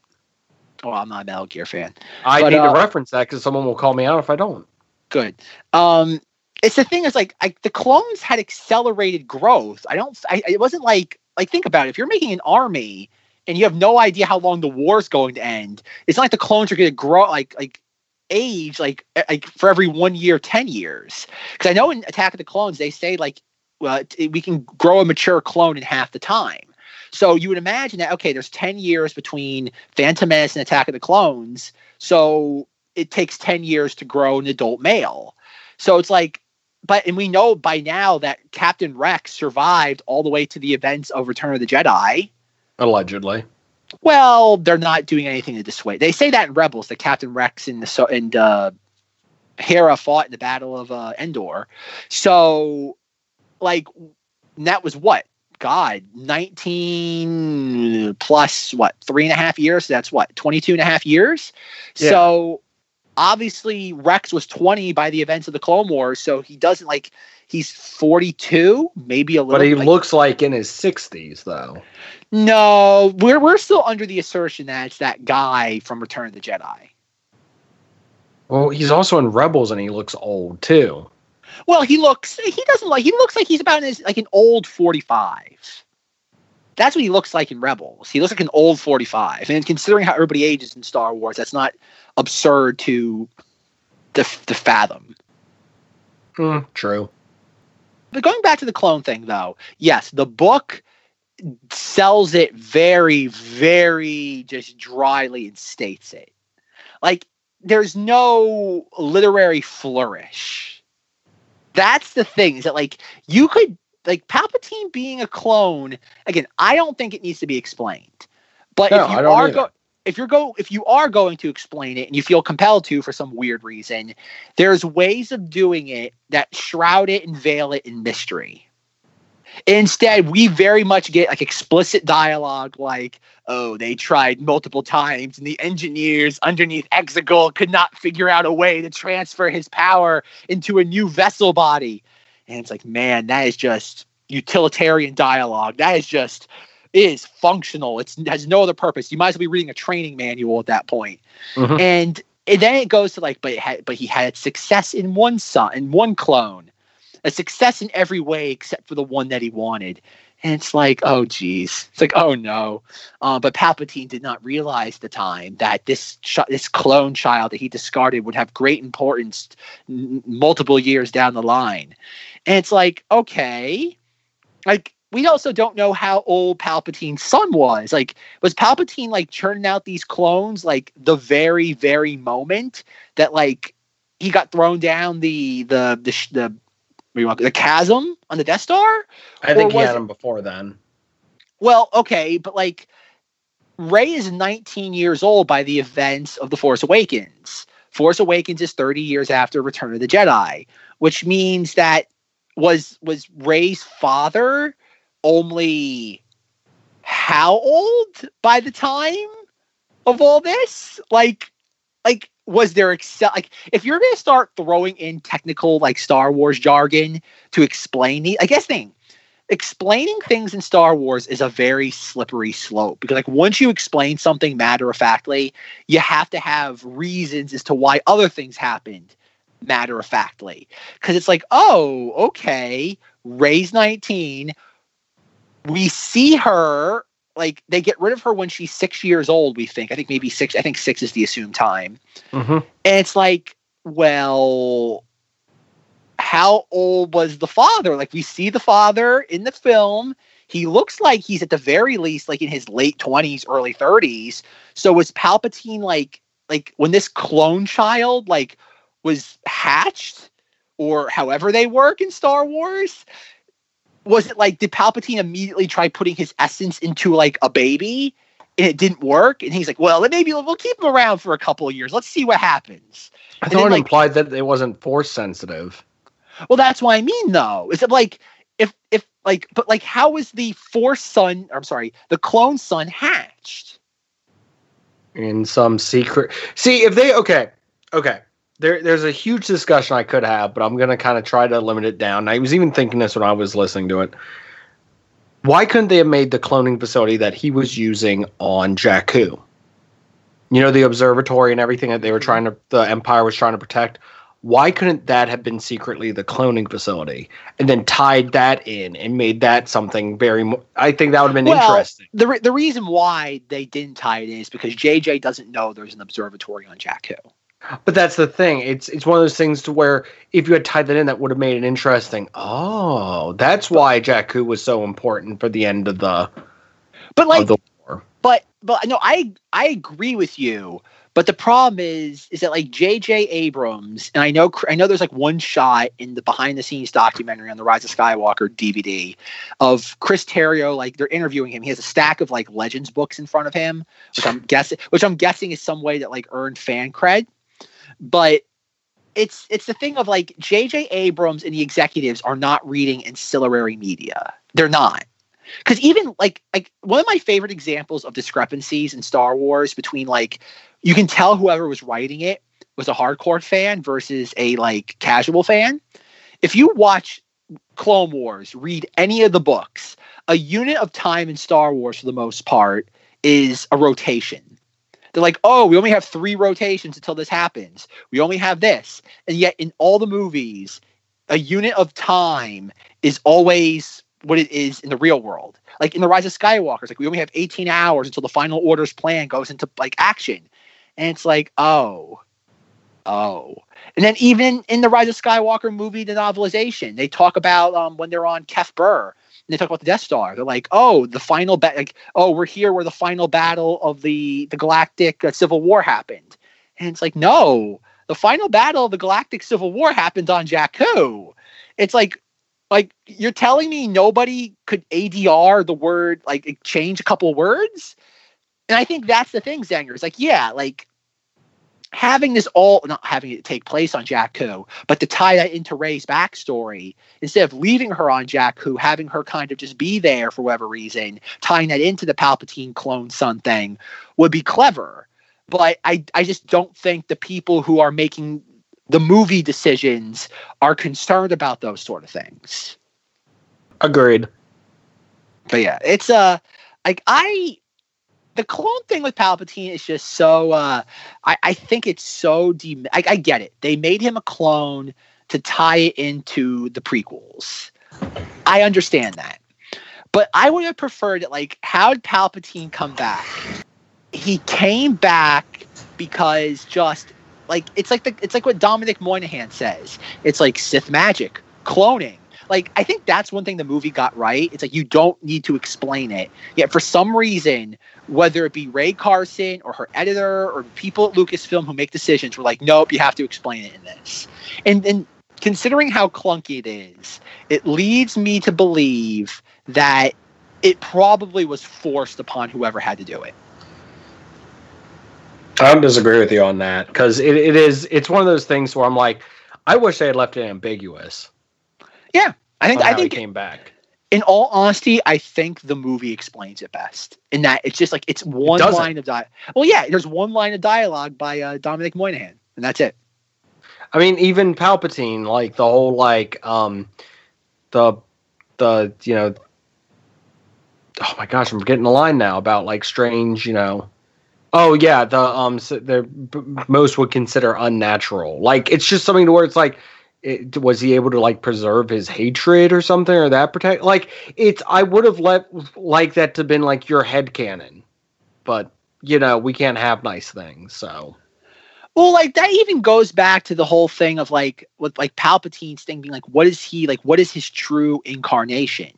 oh, I'm not a Metal Gear fan. I But, need uh, to reference that because someone will call me out if I don't. Good. Um, it's the thing is like I, the clones had accelerated growth. I don't. I, it wasn't like like think about it. If you're making an army and you have no idea how long the war's going to end, it's not like the clones are going to grow like like age like eh, like for every one year, ten years. Because I know in Attack of the Clones they say like well we can grow a mature clone in half the time. So you would imagine that okay, there's ten years between Phantom Menace and Attack of the Clones, so it takes ten years to grow an adult male. So it's like but and we know by now that Captain Rex survived all the way to the events of Return of the Jedi. Allegedly. Well, they're not doing anything to dissuade. They say that in Rebels that Captain Rex and the and uh, Hera fought in the Battle of uh, Endor. So, like, that was what God, 19 plus what, three and a half years? That's what, 22 and a half years? Yeah. So obviously Rex was 20 by the events of the Clone Wars. So he doesn't like, he's 42, maybe a little But he like- looks like in his 60s, though. No, we're, we're still under the assertion that it's that guy from Return of the Jedi. Well, he's also in Rebels and he looks old, too. Well, he looks, he doesn't like, he looks like he's about in his, like an old 45. That's what he looks like in Rebels. He looks like an old 45. And considering how everybody ages in Star Wars, that's not absurd to to, to fathom. Hmm, true. But going back to the clone thing, though, yes, the book sells it very, very just dryly and states it. Like, there's no literary flourish. That's the thing, is that, like, you could, like, Palpatine being a clone, again, I don't think it needs to be explained. But No, if you I don't are either. If you're go if you are going to explain it and you feel compelled to for some weird reason, there's ways of doing it that shroud it and veil it in mystery. Instead, we very much get like explicit dialogue like, oh, they tried multiple times and the engineers underneath Exegol could not figure out a way to transfer his power into a new vessel body. And it's like, man, that is just utilitarian dialogue. That is just is functional. It's, it has no other purpose. You might as well be reading a training manual at that point. Mhm. And, and then it goes to like, but had, but he had success in one son, in one clone, a success in every way except for the one that he wanted. And it's like, oh geez, it's like, oh no. Uh, but Palpatine did not realize the time that this ch- this clone child that he discarded would have great importance n- multiple years down the line. And it's like, okay, like we also don't know how old Palpatine's son was. Like, was Palpatine like churning out these clones like the very, very moment that like he got thrown down the the the the what do you want- the chasm on the Death Star? I think he had him before then. Well, okay, but like Rey is 19 years old by the events of The Force Awakens. Force Awakens is 30 years after Return of the Jedi, which means that was was Rey's father only how old by the time of all this? Like like was there excel like if you're gonna start throwing in technical like Star Wars jargon to explain the I guess thing explaining things in Star Wars is a very slippery slope because like once you explain something matter of factly, you have to have reasons as to why other things happened matter of factly. Cause it's like, oh, okay, Rey's 19. We see her like they get rid of her when she's six years old, we think. I think maybe six, I think six is the assumed time. Mm-hmm. And it's like, well, how old was the father? Like we see the father in the film. He looks like he's at the very least like in his late 20s, early 30s. So was Palpatine like like when this clone child like was hatched or however they work in Star Wars? Was it like did Palpatine immediately try putting his essence into like a baby and it didn't work? And he's like, well, then maybe we'll keep him around for a couple of years. Let's see what happens. I thought then, it like- implied that it wasn't force sensitive. Well, that's what I mean, though. Is it like if if like but like how was the force son? I'm sorry, the clone son hatched? in some secret. See, if they okay, okay. There, there's a huge discussion I could have, but I'm gonna kind of try to limit it down. I was even thinking this when I was listening to it. Why couldn't they have made the cloning facility that he was using on Jakku? You know, the observatory and everything that they were trying to, the Empire was trying to protect. why couldn't that have been secretly the cloning facility and then tied that in and made that something very mo- i think that would have been Well, interesting The re- the reason why they didn't tie it in is because JJ doesn't know there's an observatory on Jakku. But that's the thing. It's it's one of those things to where if you had tied that in that would have made it interesting. Oh that's why jakku was so important for the end of the But like the war. but but no i i agree with you. But the problem is is that like jj abrams and i know i know there's like one shot in the behind the scenes documentary on the rise of skywalker dvd of chris terrio like they're interviewing him. He has a stack of like legends books in front of him which i'm guessing which i'm guessing is some way that like earned fan cred but it's it's the thing of like jj abrams and the executives are not reading ancillary media they're not because even like like one of my favorite examples of discrepancies in Star Wars between like you can tell whoever was writing it was a hardcore fan versus a like casual fan. If you watch Clone Wars, read any of the books, a unit of time in Star Wars for the most part is a rotation. They're like, oh, we only have three rotations until this happens. We only have this. And yet in all the movies, a unit of time is always what it is in the real world. Like in the Rise of Skywalker, like we only have 18 hours until the final orders plan goes into like action. And it's like, oh, oh. And then even in the Rise of Skywalker movie, the novelization, they talk about um, when they're on Kef Bir they talk about the Death Star. They're like, oh, the final battle. like, oh, we're here where the final battle of the the Galactic uh, Civil War happened. And it's like, no, the final battle of the Galactic Civil War happened on Jakku. It's like, like you're telling me nobody could ADR the word, like change a couple words. And I think that's the thing, Zanger. It's like, yeah, like having this all not having it take place on Jakku, but to tie that into Rey's backstory, instead of leaving her on Jakku, having her kind of just be there for whatever reason, tying that into the Palpatine clone son thing would be clever. But I, I just don't think the people who are making the movie decisions are concerned about those sort of things. agreed But yeah, it's uh like I the clone thing with Palpatine is just so uh I, I think it's so de I, I get it. They made him a clone to tie it into the prequels. I understand that. But I would have preferred it like how did Palpatine come back? He came back because just like it's like the it's like what Dominic Monaghan says. It's like Sith magic, cloning. Like I think that's one thing the movie got right. It's like you don't need to explain it. Yet for some reason, whether it be Rae Carson or her editor or people at Lucasfilm who make decisions, were like, nope, you have to explain it in this. And then considering how clunky it is, it leads me to believe that it probably was forced upon whoever had to do it. I don't disagree with you on that because it, it is it's one of those things where I'm like, I wish they had left it ambiguous. Yeah, I think I think came back. In all honesty, I think the movie explains it best. In that it's just like it's one doesn't. line of dialogue. Well, yeah, there's one line of dialogue by uh, Dominic Monaghan, and that's it. I mean, even Palpatine, like the whole like um the the you know oh my gosh, I'm getting the line now about like strange, you know. Oh yeah, the um so the most would consider unnatural. Like it's just something to where it's like it, was he able to like preserve his hatred or something or that protect like it's I would have let like that to been like your head canon. But you know, we can't have nice things, so Well, like that even goes back to the whole thing of like with like Palpatine's thing being like, what is he like? What is his true incarnation?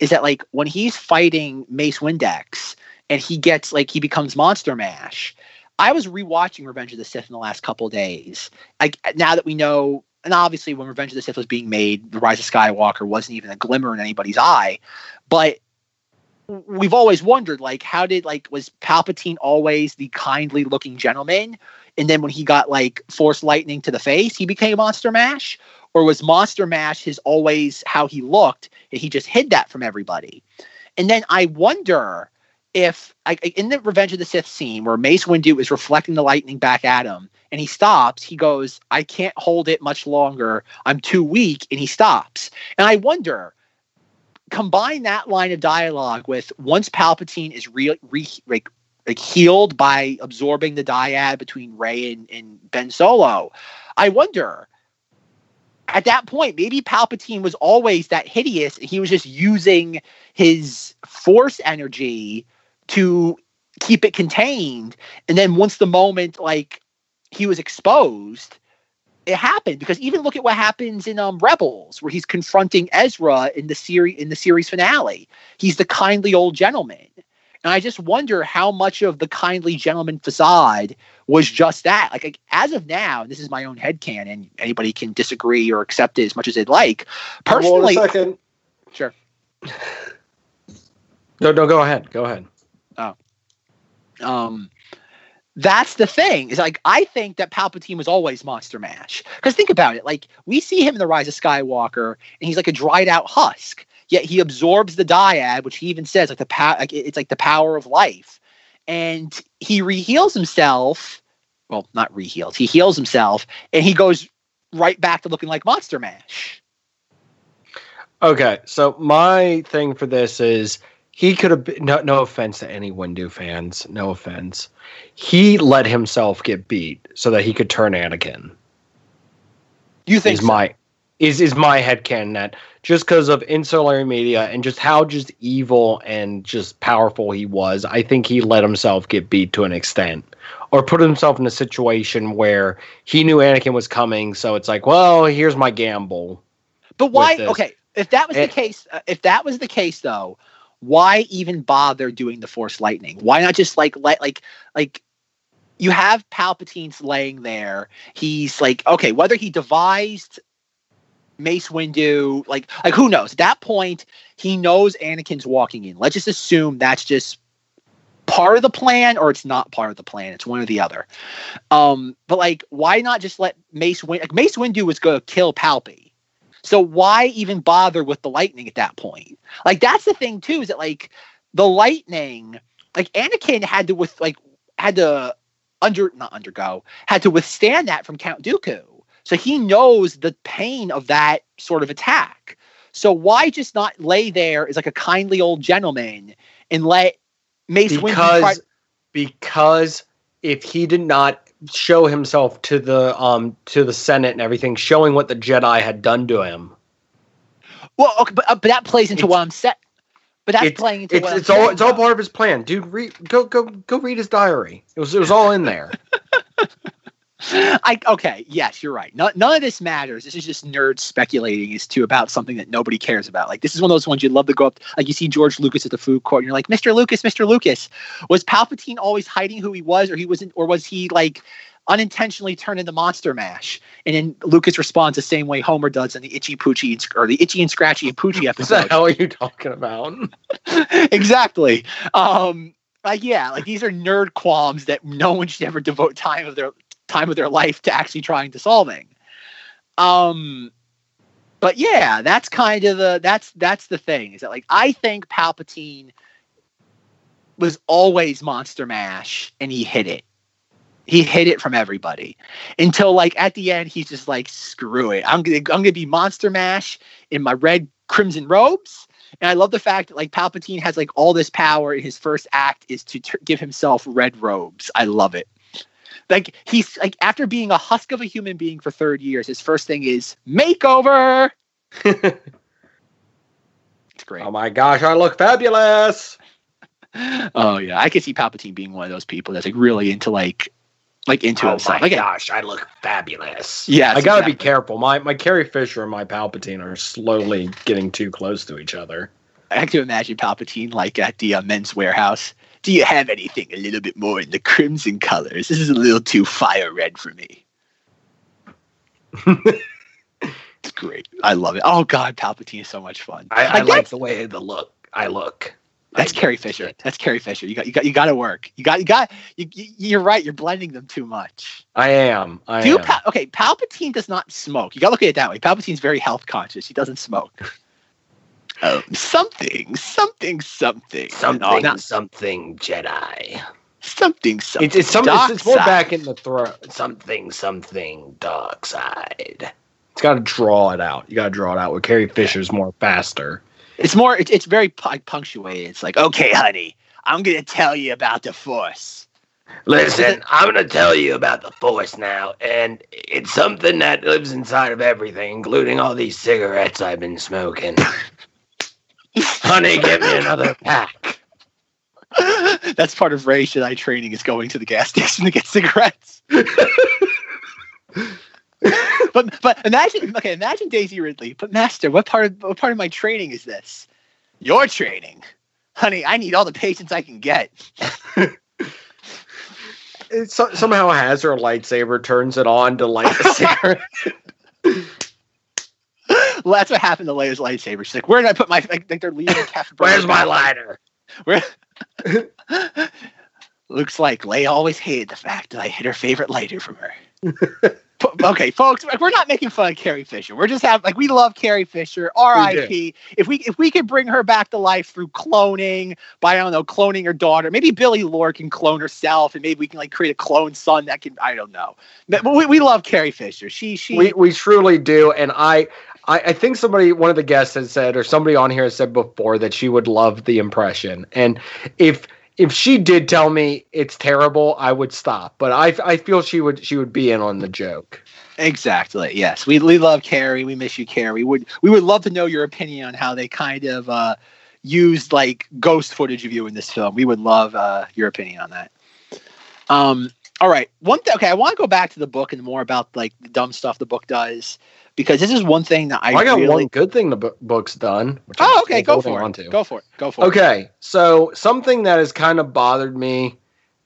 Is that like when he's fighting Mace Windex and he gets like he becomes Monster Mash? I was rewatching Revenge of the Sith in the last couple days. Like now that we know, and obviously when Revenge of the Sith was being made, The Rise of Skywalker wasn't even a glimmer in anybody's eye. But we've always wondered, like, how did like was Palpatine always the kindly looking gentleman? and then when he got like force lightning to the face, he became Monster Mash? Or was Monster Mash his always how he looked and he just hid that from everybody? And then I wonder if in the Revenge of the Sith scene where Mace Windu is reflecting the lightning back at him and he stops, he goes, I can't hold it much longer. I'm too weak, and he stops. And I wonder, combine that line of dialogue with once Palpatine is re, re like healed by absorbing the dyad between Rey and, and Ben Solo. I wonder at that point, maybe Palpatine was always that hideous. And he was just using his force energy to keep it contained. And then once the moment like he was exposed, it happened because even look at what happens in um, Rebels, where he's confronting Ezra in the series in the series finale. He's the kindly old gentleman, and I just wonder how much of the kindly gentleman facade was just that. Like, like as of now, and this is my own headcanon. Anybody can disagree or accept it as much as they'd like. Personally, Hold on a second. sure. No, no, go ahead. Go ahead. Um that's the thing is like i think that palpatine was always monster mash because think about it like we see him in the rise of skywalker and he's like a dried out husk yet he absorbs the dyad which he even says like the power like it's like the power of life and he reheals himself well not reheals he heals himself and he goes right back to looking like monster mash. Okay, so my thing for this is he could have been, no, no offense to any Windu fans, no offense. He let himself get beat so that he could turn Anakin. you think is so? my is is my headcanon that just because of insular media and just how just evil and just powerful he was, I think he let himself get beat to an extent. Or put himself in a situation where he knew Anakin was coming, so it's like, well, here's my gamble. But why? Okay, if that was the case, uh, if that was the case, though, why even bother doing the Force lightning? Why not just like let like like you have Palpatine's laying there. He's like, okay, whether he devised Mace Windu, like like who knows? At that point, he knows Anakin's walking in. Let's just assume that's just part of the plan or it's not part of the plan. It's one or the other. Um, but like, why not just let Mace Win? Like Mace Windu was to kill Palpy. So why even bother with the lightning at that point? Like that's the thing too, is that like the lightning, like Anakin had to with like had to under not undergo, had to withstand that from Count Dooku. So he knows the pain of that sort of attack. So why just not lay there as like a kindly old gentleman and let Mace Windu try- because because if he did not show himself to the um to the Senate and everything, showing what the Jedi had done to him, well, okay, but, uh, but that plays into It's- what I'm set. But that's it's playing into it's, what I'm all it's all part of his plan, dude. Read go go go read his diary. It was it was all in there. I okay, yes, you're right. None, none of this matters. This is just nerds speculating as to about something that nobody cares about. Like this is one of those ones you'd love to go up. Like you see George Lucas at the food court, and you're like, Mr. Lucas, Mr. Lucas, was Palpatine always hiding who he was, or he wasn't, or was he like unintentionally turned into Monster Mash? And then Lucas responds the same way Homer does in the Itchy Poochie and or the Itchy and Scratchy and Poochie What the episode. hell are you talking about? exactly. Um, like yeah, like these are nerd qualms that no one should ever devote time of their time of their life to actually trying to solving. Um, but yeah, that's kind of the that's that's the thing is that like I think Palpatine was always Monster Mash and he hid it. He hid it from everybody until like at the end he's just like screw it. I'm gonna I'm gonna be Monster Mash in my red crimson robes and I love the fact that like Palpatine has like all this power. And his first act is to give himself red robes. I love it. Like he's like after being a husk of a human being for third years, his first thing is makeover. It's great. oh my gosh, I look fabulous. Oh yeah, I could see Palpatine being one of those people that's like really into like like into himself. Like, Oh gosh, I look fabulous. Yeah, I gotta exactly. be careful. My my Carrie Fisher and my Palpatine are slowly getting too close to each other. I like to imagine Palpatine like at the uh, Men's Wearhouse. Do you have anything a little bit more in the crimson colors? This is a little too fire red for me. it's great. I love it. Oh God, Palpatine is so much fun. I, I Like, like the way the look. I look. That's I Carrie Fisher. it. That's Carrie Fisher. You got you got you got to work. You got you got you, you, you're right. You're blending them too much. I am. I Do am. Pal- okay, Palpatine does not smoke. You got to look at it that way. Palpatine's very health conscious. He doesn't smoke. Oh, something, something, something, No, not something Jedi. something, something. It's it's, some, Dark it's, it's more side. back in the throat. Something something dark side. It's got to draw it out. You got to draw it out. Where Carrie Fisher's more faster. It's more. It's, it's very like punctuated. It's like, okay, honey, I'm gonna tell you about the Force. Listen, I'm going to tell you about the Force now, and it's something that lives inside of everything, including all these cigarettes I've been smoking. Honey, give me another pack. That's part of Rey Jedi training is going to the gas station to get cigarettes. but but imagine okay, imagine Daisy Ridley. But Master, what part of what part of my training is this? Your training, honey. I need all the patience I can get. It so, somehow has her lightsaber, turns it on to light the cigarette. Well, that's what happened to Leia's lightsaber. She's like, "Where did I put my?" Like, like they're leaving Captain. Where's my lighter? Where? Looks like Leia always hated the fact that I hid her favorite lighter from her. Okay, folks, like, we're not making fun of Carrie Fisher. We're just having like we love Carrie Fisher. R.I.P. If we if we could bring her back to life through cloning, by I don't know, cloning her daughter, maybe Billie Lourd can clone herself, and maybe we can like create a clone son that can. I don't know. But we, we love Carrie Fisher. She she. We we truly do, and I, I I think somebody, one of the guests has said, or somebody on here has said before that she would love the impression, and if if she did tell me it's terrible, I would stop. But I I feel she would she would be in on the joke. Exactly. Yes, we we love Carrie. We miss you, Carrie. We would we would love to know your opinion on how they kind of uh, used like ghost footage of you in this film. We would love uh, your opinion on that. Um. All right. One thing. Okay, I want to go back to the book and more about like the dumb stuff the book does because this is one thing that I, I, I got really. one good thing the bu- book's done. Which I'm Oh, okay. Go holding for on it. to. Go for it. Go for it. Okay, so something that has kind of bothered me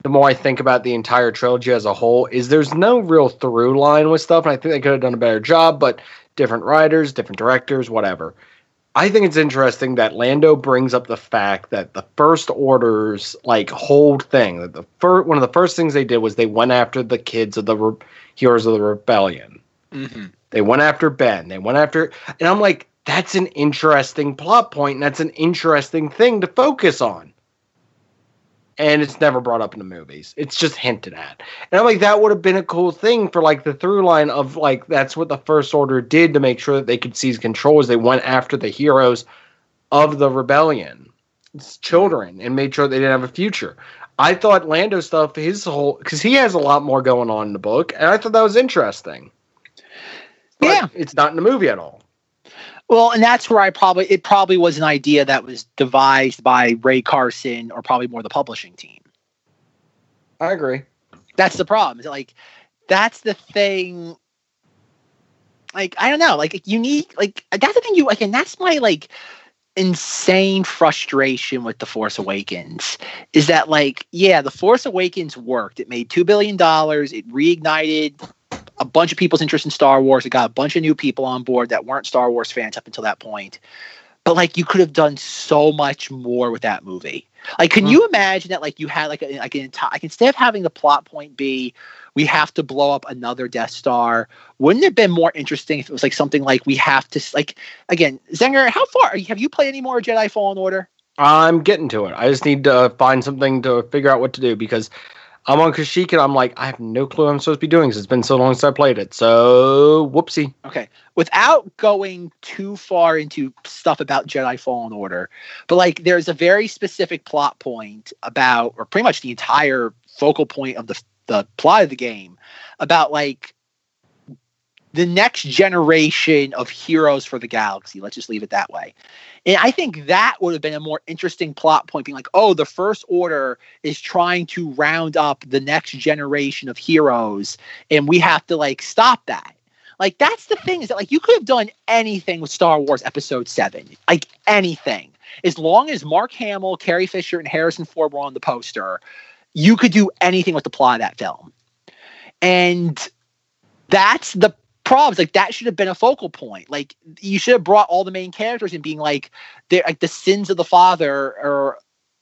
the more I think about the entire trilogy as a whole is there's no real through line with stuff, and I think they could have done a better job, but different writers, different directors, whatever. I think it's interesting that Lando brings up the fact that the First Order's like whole thing, that the fir- one of the first things they did was they went after the kids of the re- heroes of the rebellion. Mm-hmm. They went after Ben. They went after, and I'm like, that's an interesting plot point, and that's an interesting thing to focus on. And it's never brought up in the movies. It's just hinted at. And I'm like, that would have been a cool thing for like the through line of like that's what the First Order did to make sure that they could seize control as they went after the heroes of the rebellion. It's children and made sure they didn't have a future. I thought Lando stuff, his whole because he has a lot more going on in the book, and I thought that was interesting. But Yeah. it's not in the movie at all. Well, and that's where I probably it probably was an idea that was devised by Rae Carson or probably more the publishing team. I agree. That's the problem. Is like that's the thing. Like I don't know. Like unique. Like that's the thing. You like, and that's my like insane frustration with the Force Awakens is that like yeah, the Force Awakens worked. It made two billion dollars. It reignited a bunch of people's interest in Star Wars. It got a bunch of new people on board that weren't Star Wars fans up until that point. But like you could have done so much more with that movie. Like, can Mhm. you imagine that? Like, you had like a, like an entire like instead of having the plot point be we have to blow up another Death Star. Wouldn't it have been more interesting if it was like something like we have to like again, Zenger? How far are you, have you played any more Jedi Fallen Order? I'm getting to it. I just need to find something to figure out what to do because I'm on Kashyyyk and I'm like, I have no clue what I'm supposed to be doing because it's been so long since I played it. So, whoopsie. Okay. Without going too far into stuff about Jedi Fallen Order, but like there's a very specific plot point about, or pretty much the entire focal point of the the plot of the game about like the next generation of heroes for the galaxy. Let's just leave it that way. And I think that would have been a more interesting plot point, being like, oh, the First Order is trying to round up the next generation of heroes, and we have to like stop that. Like that's the thing is that like you could have done anything with Star Wars Episode Seven, like anything, as long as Mark Hamill, Carrie Fisher, and Harrison Ford were on the poster. You could do anything with the plot of that film, and that's the problems. Like that should have been a focal point. Like you should have brought all the main characters in, being like they're like the sins of the father are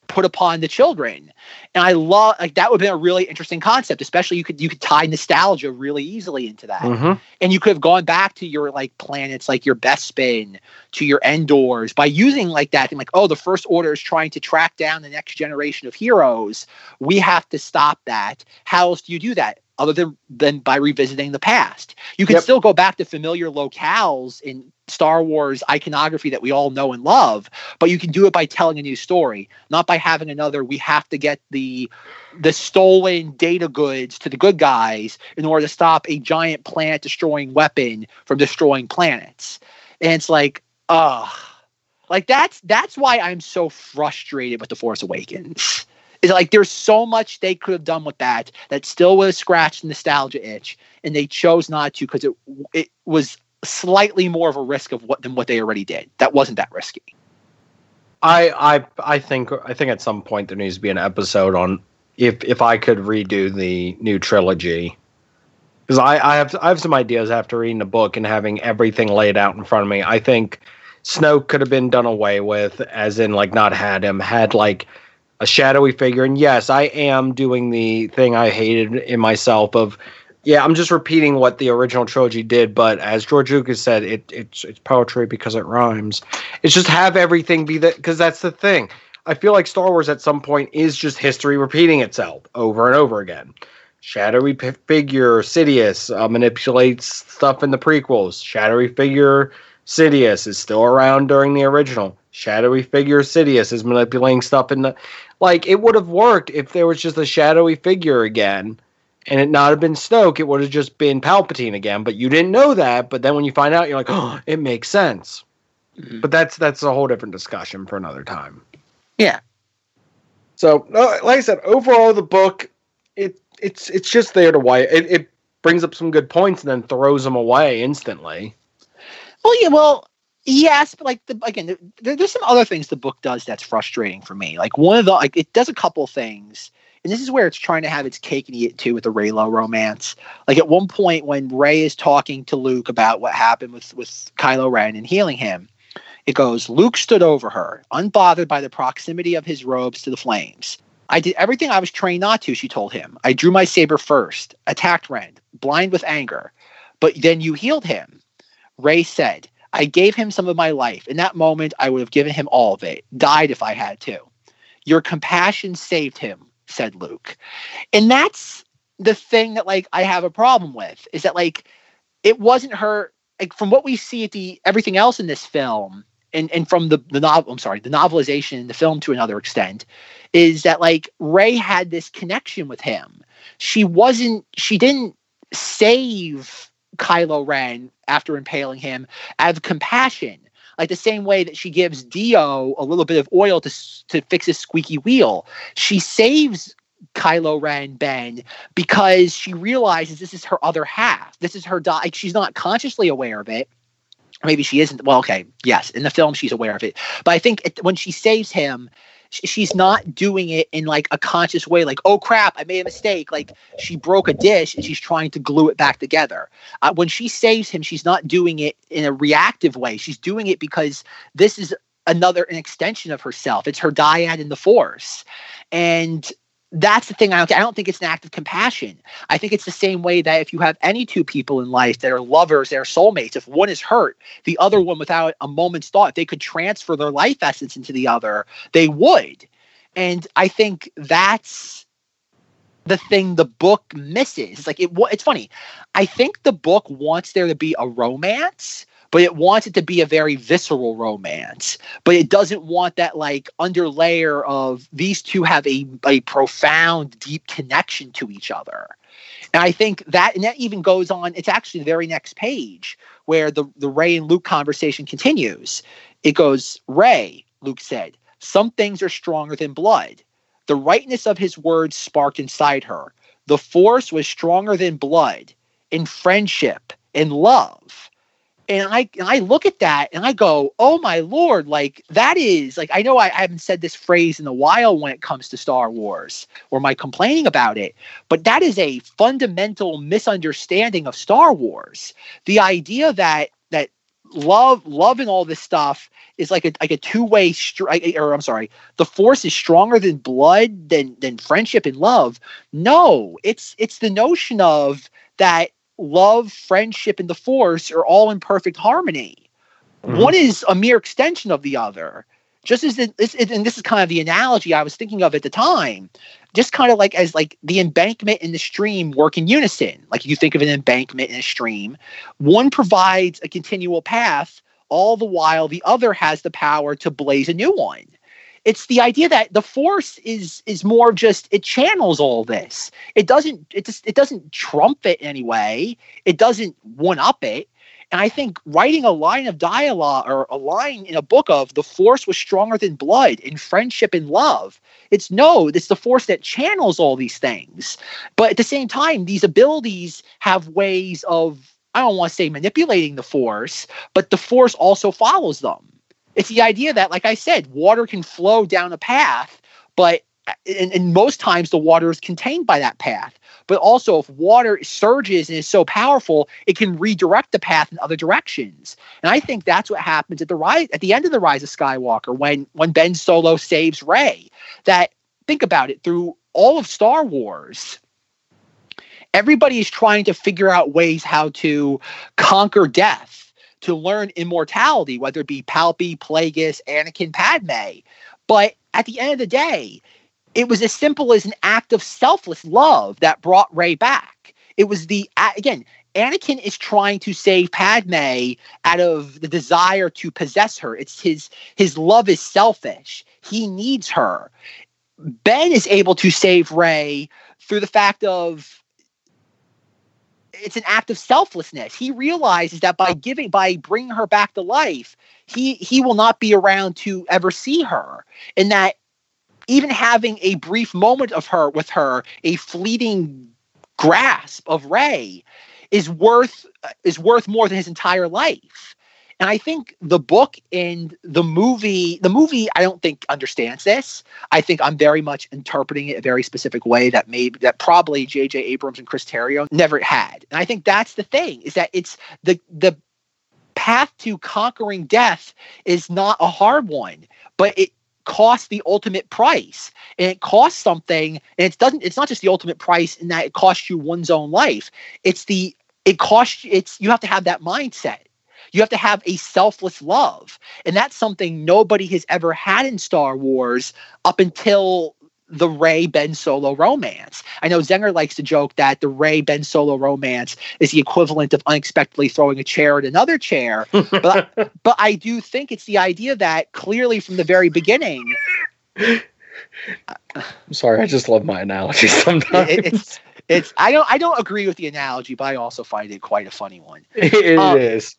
put upon the children. And I love like that would have been a really interesting concept, especially you could you could tie nostalgia really easily into that. Mm-hmm. And you could have gone back to your like planets like your Bespin, to your Endors by using like that and like, oh, the first order is trying to track down the next generation of heroes. We have to stop that. How else do you do that? Other than than by revisiting the past. You can Yep. still go back to familiar locales in Star Wars iconography that we all know and love, but you can do it by telling a new story, not by having another. We have to get the the stolen data goods to the good guys in order to stop a giant planet destroying weapon from destroying planets. And it's like, ugh. Like that's that's why I'm so frustrated with the Force Awakens. Is like there's so much they could have done with that that still would have scratched the nostalgia itch, and they chose not to because it it was slightly more of a risk of what than what they already did. That wasn't that risky. I I I think I think at some point there needs to be an episode on if if I could redo the new trilogy because I I have I have some ideas after reading the book and having everything laid out in front of me. I think Snoke could have been done away with, as in like not had him, had like a shadowy figure. And yes, I am doing the thing I hated in myself of yeah, I'm just repeating what the original trilogy did, but as George Lucas said, it it's it's poetry because it rhymes. It's just have everything be that because that's the thing. I feel like Star Wars at some point is just history repeating itself over and over again. Shadowy p- figure Sidious uh, manipulates stuff in the prequels. Shadowy figure Sidious is still around during the original. Shadowy figure Sidious is manipulating stuff in the like. It would have worked if there was just a shadowy figure again and it not have been Snoke, it would have just been Palpatine again. But you didn't know that. But then when you find out, you're like, oh, it makes sense. Mhm. But that's that's a whole different discussion for another time. Yeah. So, no, like I said, overall the book, it it's it's just there to why it, it brings up some good points and then throws them away instantly. Well, yeah, well, yes, but like the again, there, there's some other things the book does that's frustrating for me. Like one of the like it does a couple things, and this is where it's trying to have its cake and eat it too with the Reylo romance. Like at one point when Rey is talking to Luke about what happened with with Kylo Ren and healing him, it goes, Luke stood over her, unbothered by the proximity of his robes to the flames. I did everything I was trained not to, she told him. I drew my saber first, attacked Ren, blind with anger. But then you healed him. Rey said, I gave him some of my life. In that moment, I would have given him all of it, died if I had to. Your compassion saved him, said Luke. And that's the thing that like I have a problem with is that like it wasn't her like from what we see at the everything else in this film and and from the the novel I'm sorry, the novelization in the film to another extent is that like Rey had this connection with him. She wasn't she didn't save Kylo Ren after impaling him out of compassion. Like the same way that she gives D-O a little bit of oil to to fix his squeaky wheel, she saves Kylo Ren Ben because she realizes this is her other half. This is her di- like she's not consciously aware of it. Maybe she isn't. Well, okay, yes, in the film she's aware of it, but I think it, when she saves him, she's not doing it in like a conscious way. Like, oh crap, I made a mistake. Like she broke a dish and she's trying to glue it back together. Uh, when she saves him, she's not doing it in a reactive way. She's doing it because this is another an extension of herself. It's her dyad in the Force, and that's the thing. I don't, I don't think it's an act of compassion. I think it's the same way that if you have any two people in life that are lovers, they're soulmates. If one is hurt, the other one, without a moment's thought, if they could transfer their life essence into the other, they would. And I think that's the thing the book misses. It's like it. It's funny. I think the book wants there to be a romance, but it wants it to be a very visceral romance. But it doesn't want that like underlayer of these two have a, a profound, deep connection to each other. And I think that, and that even goes on. It's actually the very next page where the the Rey and Luke conversation continues. It goes, Rey, Luke said, some things are stronger than blood. The rightness of his words sparked inside her. The force was stronger than blood in friendship, in love. And I and I look at that and I go, oh my lord, like that is like I know I, I haven't said this phrase in a while when it comes to Star Wars or my complaining about it, but that is a fundamental misunderstanding of Star Wars. The idea that that love love and all this stuff is like a like a two-way str- or I'm sorry, the force is stronger than blood than than friendship and love. No, it's it's the notion of that love, friendship, and the force are all in perfect harmony. Mhm. One is a mere extension of the other. Just as this, and this is kind of the analogy I was thinking of at the time. Just kind of like as like the embankment and the stream work in unison. Like you think of an embankment and a stream, one provides a continual path, all the while the other has the power to blaze a new one. It's the idea that the force is is more just it channels all this. It doesn't it just it doesn't trump it in any way. It doesn't one up it. And I think writing a line of dialogue or a line in a book of the force was stronger than blood in friendship and love. It's no, it's the force that channels all these things. But at the same time, these abilities have ways of, I don't want to say manipulating the force, but the force also follows them. It's the idea that, like I said, water can flow down a path, but uh, and, and most times the water is contained by that path. But also, if water surges and is so powerful, it can redirect the path in other directions. And I think that's what happens at the rise at the end of the Rise of Skywalker when when Ben Solo saves Rey. That think about it through all of Star Wars. Everybody is trying to figure out ways how to conquer death, to learn immortality, whether it be Palpy, Plagueis, Anakin, Padme. But at the end of the day, it was as simple as an act of selfless love that brought Rey back. It was the again, Anakin is trying to save Padme out of the desire to possess her. It's his his love is selfish. He needs her. Ben is able to save Rey through the fact of it's an act of selflessness. He realizes that by giving by bringing her back to life, he he will not be around to ever see her. And that even having a brief moment of her with her, a fleeting grasp of Rey, is worth is worth more than his entire life. And I think the book and the movie, the movie, I don't think understands this. I think I'm very much interpreting it a very specific way that maybe that probably J.J. Abrams and Chris Terrio never had. And I think that's the thing is that it's the the path to conquering death is not a hard one, but it costs the ultimate price and it costs something and it doesn't it's not just the ultimate price in that it costs you one's own life it's the it costs it's you have to have that mindset you have to have a selfless love and that's something nobody has ever had in star wars up until the Rey Ben Solo romance. I know Zenger likes to joke that the Rey Ben Solo romance is the equivalent of unexpectedly throwing a chair at another chair, but I, but I do think it's the idea that clearly from the very beginning. I'm sorry, I just love my analogy sometimes. It, it's it's I don't I don't agree with the analogy, but I also find it quite a funny one. It Um, is.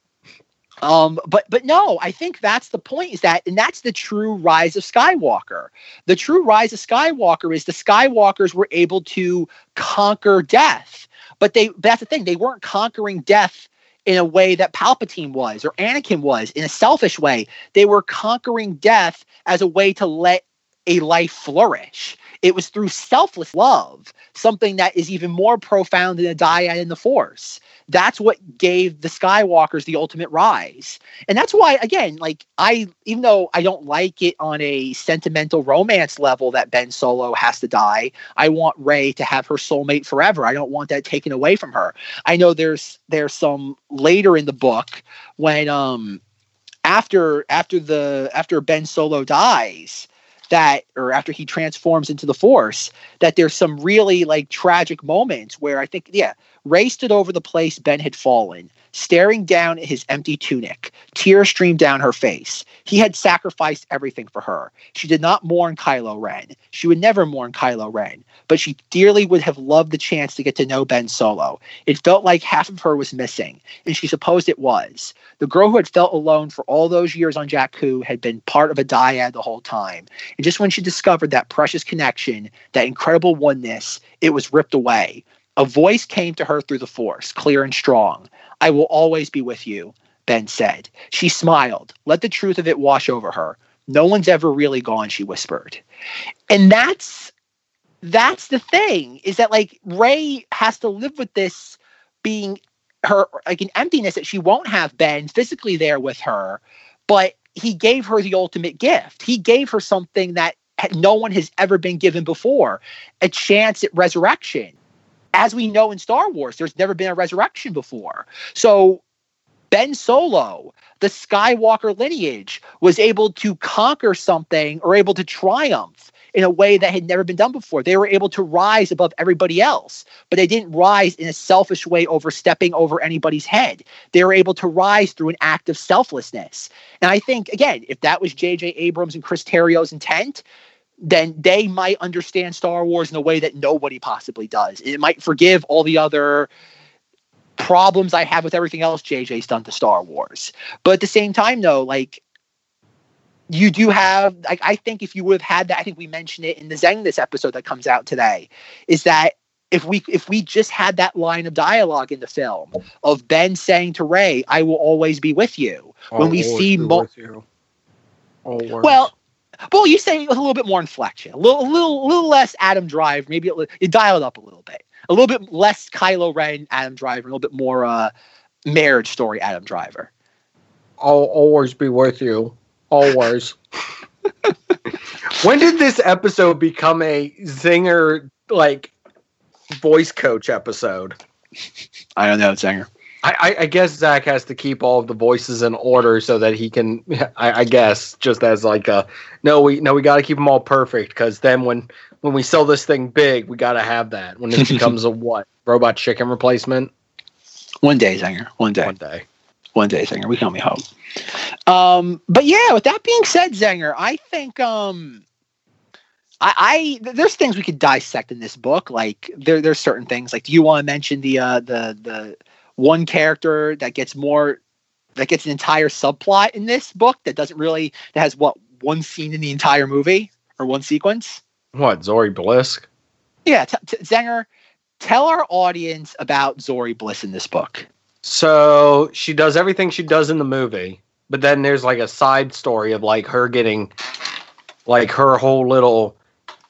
Um, but but no, I think that's the point. Is that and that's the true rise of Skywalker. The true rise of Skywalker is the Skywalkers were able to conquer death, but they but that's the thing. They weren't conquering death in a way that Palpatine was or Anakin was in a selfish way. They were conquering death as a way to let a life flourish. It was through selfless love, something that is even more profound than a dyad in the Force. That's what gave the skywalkers the ultimate rise. And that's why again like i even though i don't like it on a sentimental romance level that ben solo has to die i want rey to have her soulmate forever. I don't want that taken away from her. I know there's there's some later in the book when um after after the after ben solo dies that or after he transforms into the force that there's some really like tragic moments where i think yeah Rey stood over the place Ben had fallen, staring down at his empty tunic. Tears streamed down her face. He had sacrificed everything for her. She did not mourn Kylo Ren. She would never mourn Kylo Ren, but she dearly would have loved the chance to get to know Ben Solo. It felt like half of her was missing, and she supposed it was. The girl who had felt alone for all those years on Jakku had been part of a dyad the whole time. And just when she discovered that precious connection, that incredible oneness, it was ripped away. A voice came to her through the force, clear and strong. I will always be with you, Ben said. She smiled. Let the truth of it wash over her. No one's ever really gone, she whispered. And that's that's the thing, is that like Rey has to live with this being her like an emptiness that she won't have Ben physically there with her, but he gave her the ultimate gift. He gave her something that no one has ever been given before, a chance at resurrection as we know in Star Wars, there's never been a resurrection before. So Ben Solo, the Skywalker lineage, was able to conquer something or able to triumph in a way that had never been done before. They were able to rise above everybody else, but they didn't rise in a selfish way, overstepping over anybody's head. They were able to rise through an act of selflessness. And I think, again, if that was J.J. Abrams and Chris Terrio's intent, then they might understand Star Wars in a way that nobody possibly does. It might forgive all the other problems I have with everything else JJ's done to Star Wars. But at the same time, though, like you do have, like, I think if you would have had that, I think we mentioned it in the Zeng this episode that comes out today, is that if we if we just had that line of dialogue in the film of Ben saying to Rey, "I will always be with you," when we see mo- well, well, you say a little bit more inflection, a little, a little, a little less Adam Drive, maybe dial it up a little bit, a little bit less Kylo Ren, Adam Driver, a little bit more uh, marriage story, Adam Driver. I'll always be with you, always. when did this episode become a zinger like voice coach episode? I don't know, Zinger. I, I, guess Zach has to keep all of the voices in order so that he can. I, I guess just as like a no, we no, we got to keep them all perfect because then when when we sell this thing big, we got to have that. When it becomes a what robot chicken replacement. One day, Zinger. One day. One day. One day, Zinger. We can only hope. Um, but yeah, with that being said, Zinger, I think um, I, I there's things we could dissect in this book. Like there there's certain things. Like, do you want to mention the uh the the one character that gets more that gets an entire subplot in this book that doesn't really that has what one scene in the entire movie or one sequence? What Zorii Bliss? Yeah, t- t- Zenger, tell our audience about Zorii Bliss in this book. So she does everything she does in the movie, but then there's like a side story of like her getting like her whole little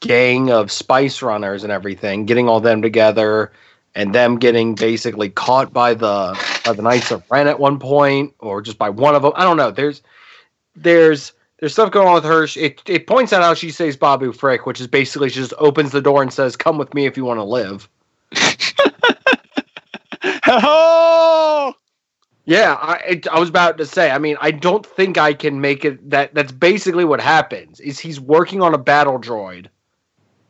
gang of spice runners and everything, getting all them together and them getting basically caught by the by the Knights of Ren at one point or just by one of them. I don't know. There's there's there's stuff going on with her. It it points out how she says Babu Frick, which is basically she just opens the door and says, "Come with me if you want to live." Oh, Yeah, I I was about to say. I mean, I don't think I can make it. That that's basically what happens. Is he's working on a battle droid.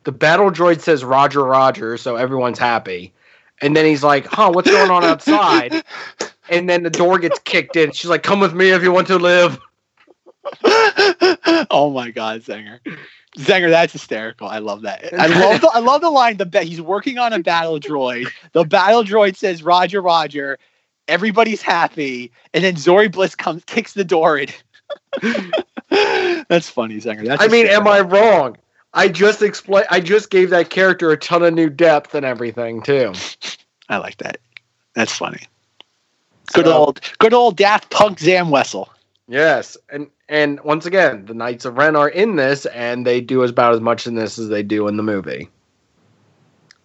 The battle droid says Roger, Roger, so everyone's happy. And then he's like, "Huh, what's going on outside?" And then the door gets kicked in. She's like, "Come with me if you want to live." oh my God, Zenger. Zenger, that's hysterical. I love that. I love the I love the line. The he's working on a battle droid. The battle droid says Roger, Roger. Everybody's happy, and then Zorii Bliss comes, kicks the door in. that's funny, Zenger. That's I mean, am. I wrong? I just explain. I just gave that character a ton of new depth and everything too. I like that. That's funny. Good So- old, good old Daft Punk Zam Wesell. Yes, and and once again, the Knights of Ren are in this, and they do about as much in this as they do in the movie.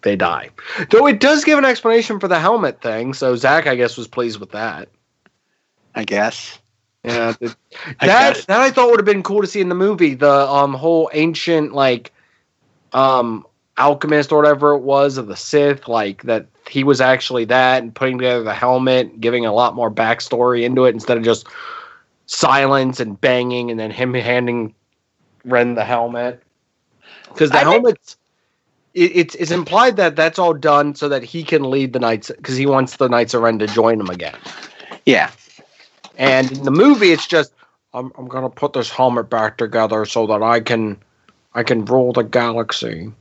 They die, though. It does give an explanation for the helmet thing, so Zach, I guess, was pleased with that. I guess. Yeah, th- that guess. that I thought would have been cool to see in the movie. The um whole ancient like um alchemist or whatever it was of the Sith, like that he was actually that, and putting together the helmet, giving a lot more backstory into it instead of just silence and banging, and then him handing Ren the helmet. Because the I helmet's it, it's it's implied that that's all done so that he can lead the knights because he wants the Knights of Ren to join him again. Yeah. And in the movie, it's just I'm I'm gonna put this helmet back together so that I can I can rule the galaxy.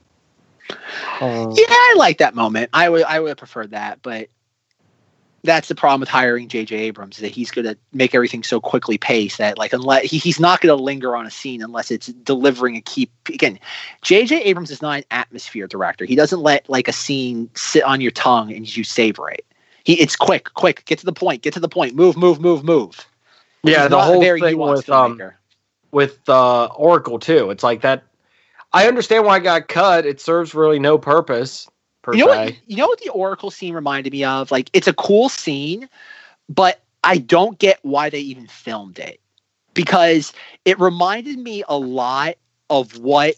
Uh, Yeah, I like that moment. I would I would have preferred that, but that's the problem with hiring J.J. Abrams is that he's going to make everything so quickly paced that like unless he, he's not going to linger on a scene unless it's delivering a key. Again, J.J. Abrams is not an atmosphere director. He doesn't let like a scene sit on your tongue and you savor it. He it's quick, quick, get to the point, get to the point, move, move, move, move. yeah, He's the whole very thing with um with uh, Oracle too. It's like that. I understand why it got cut. It serves really no purpose per you know se. what you know what the oracle scene reminded me of like it's a cool scene but i don't get why they even filmed it because it reminded me a lot of what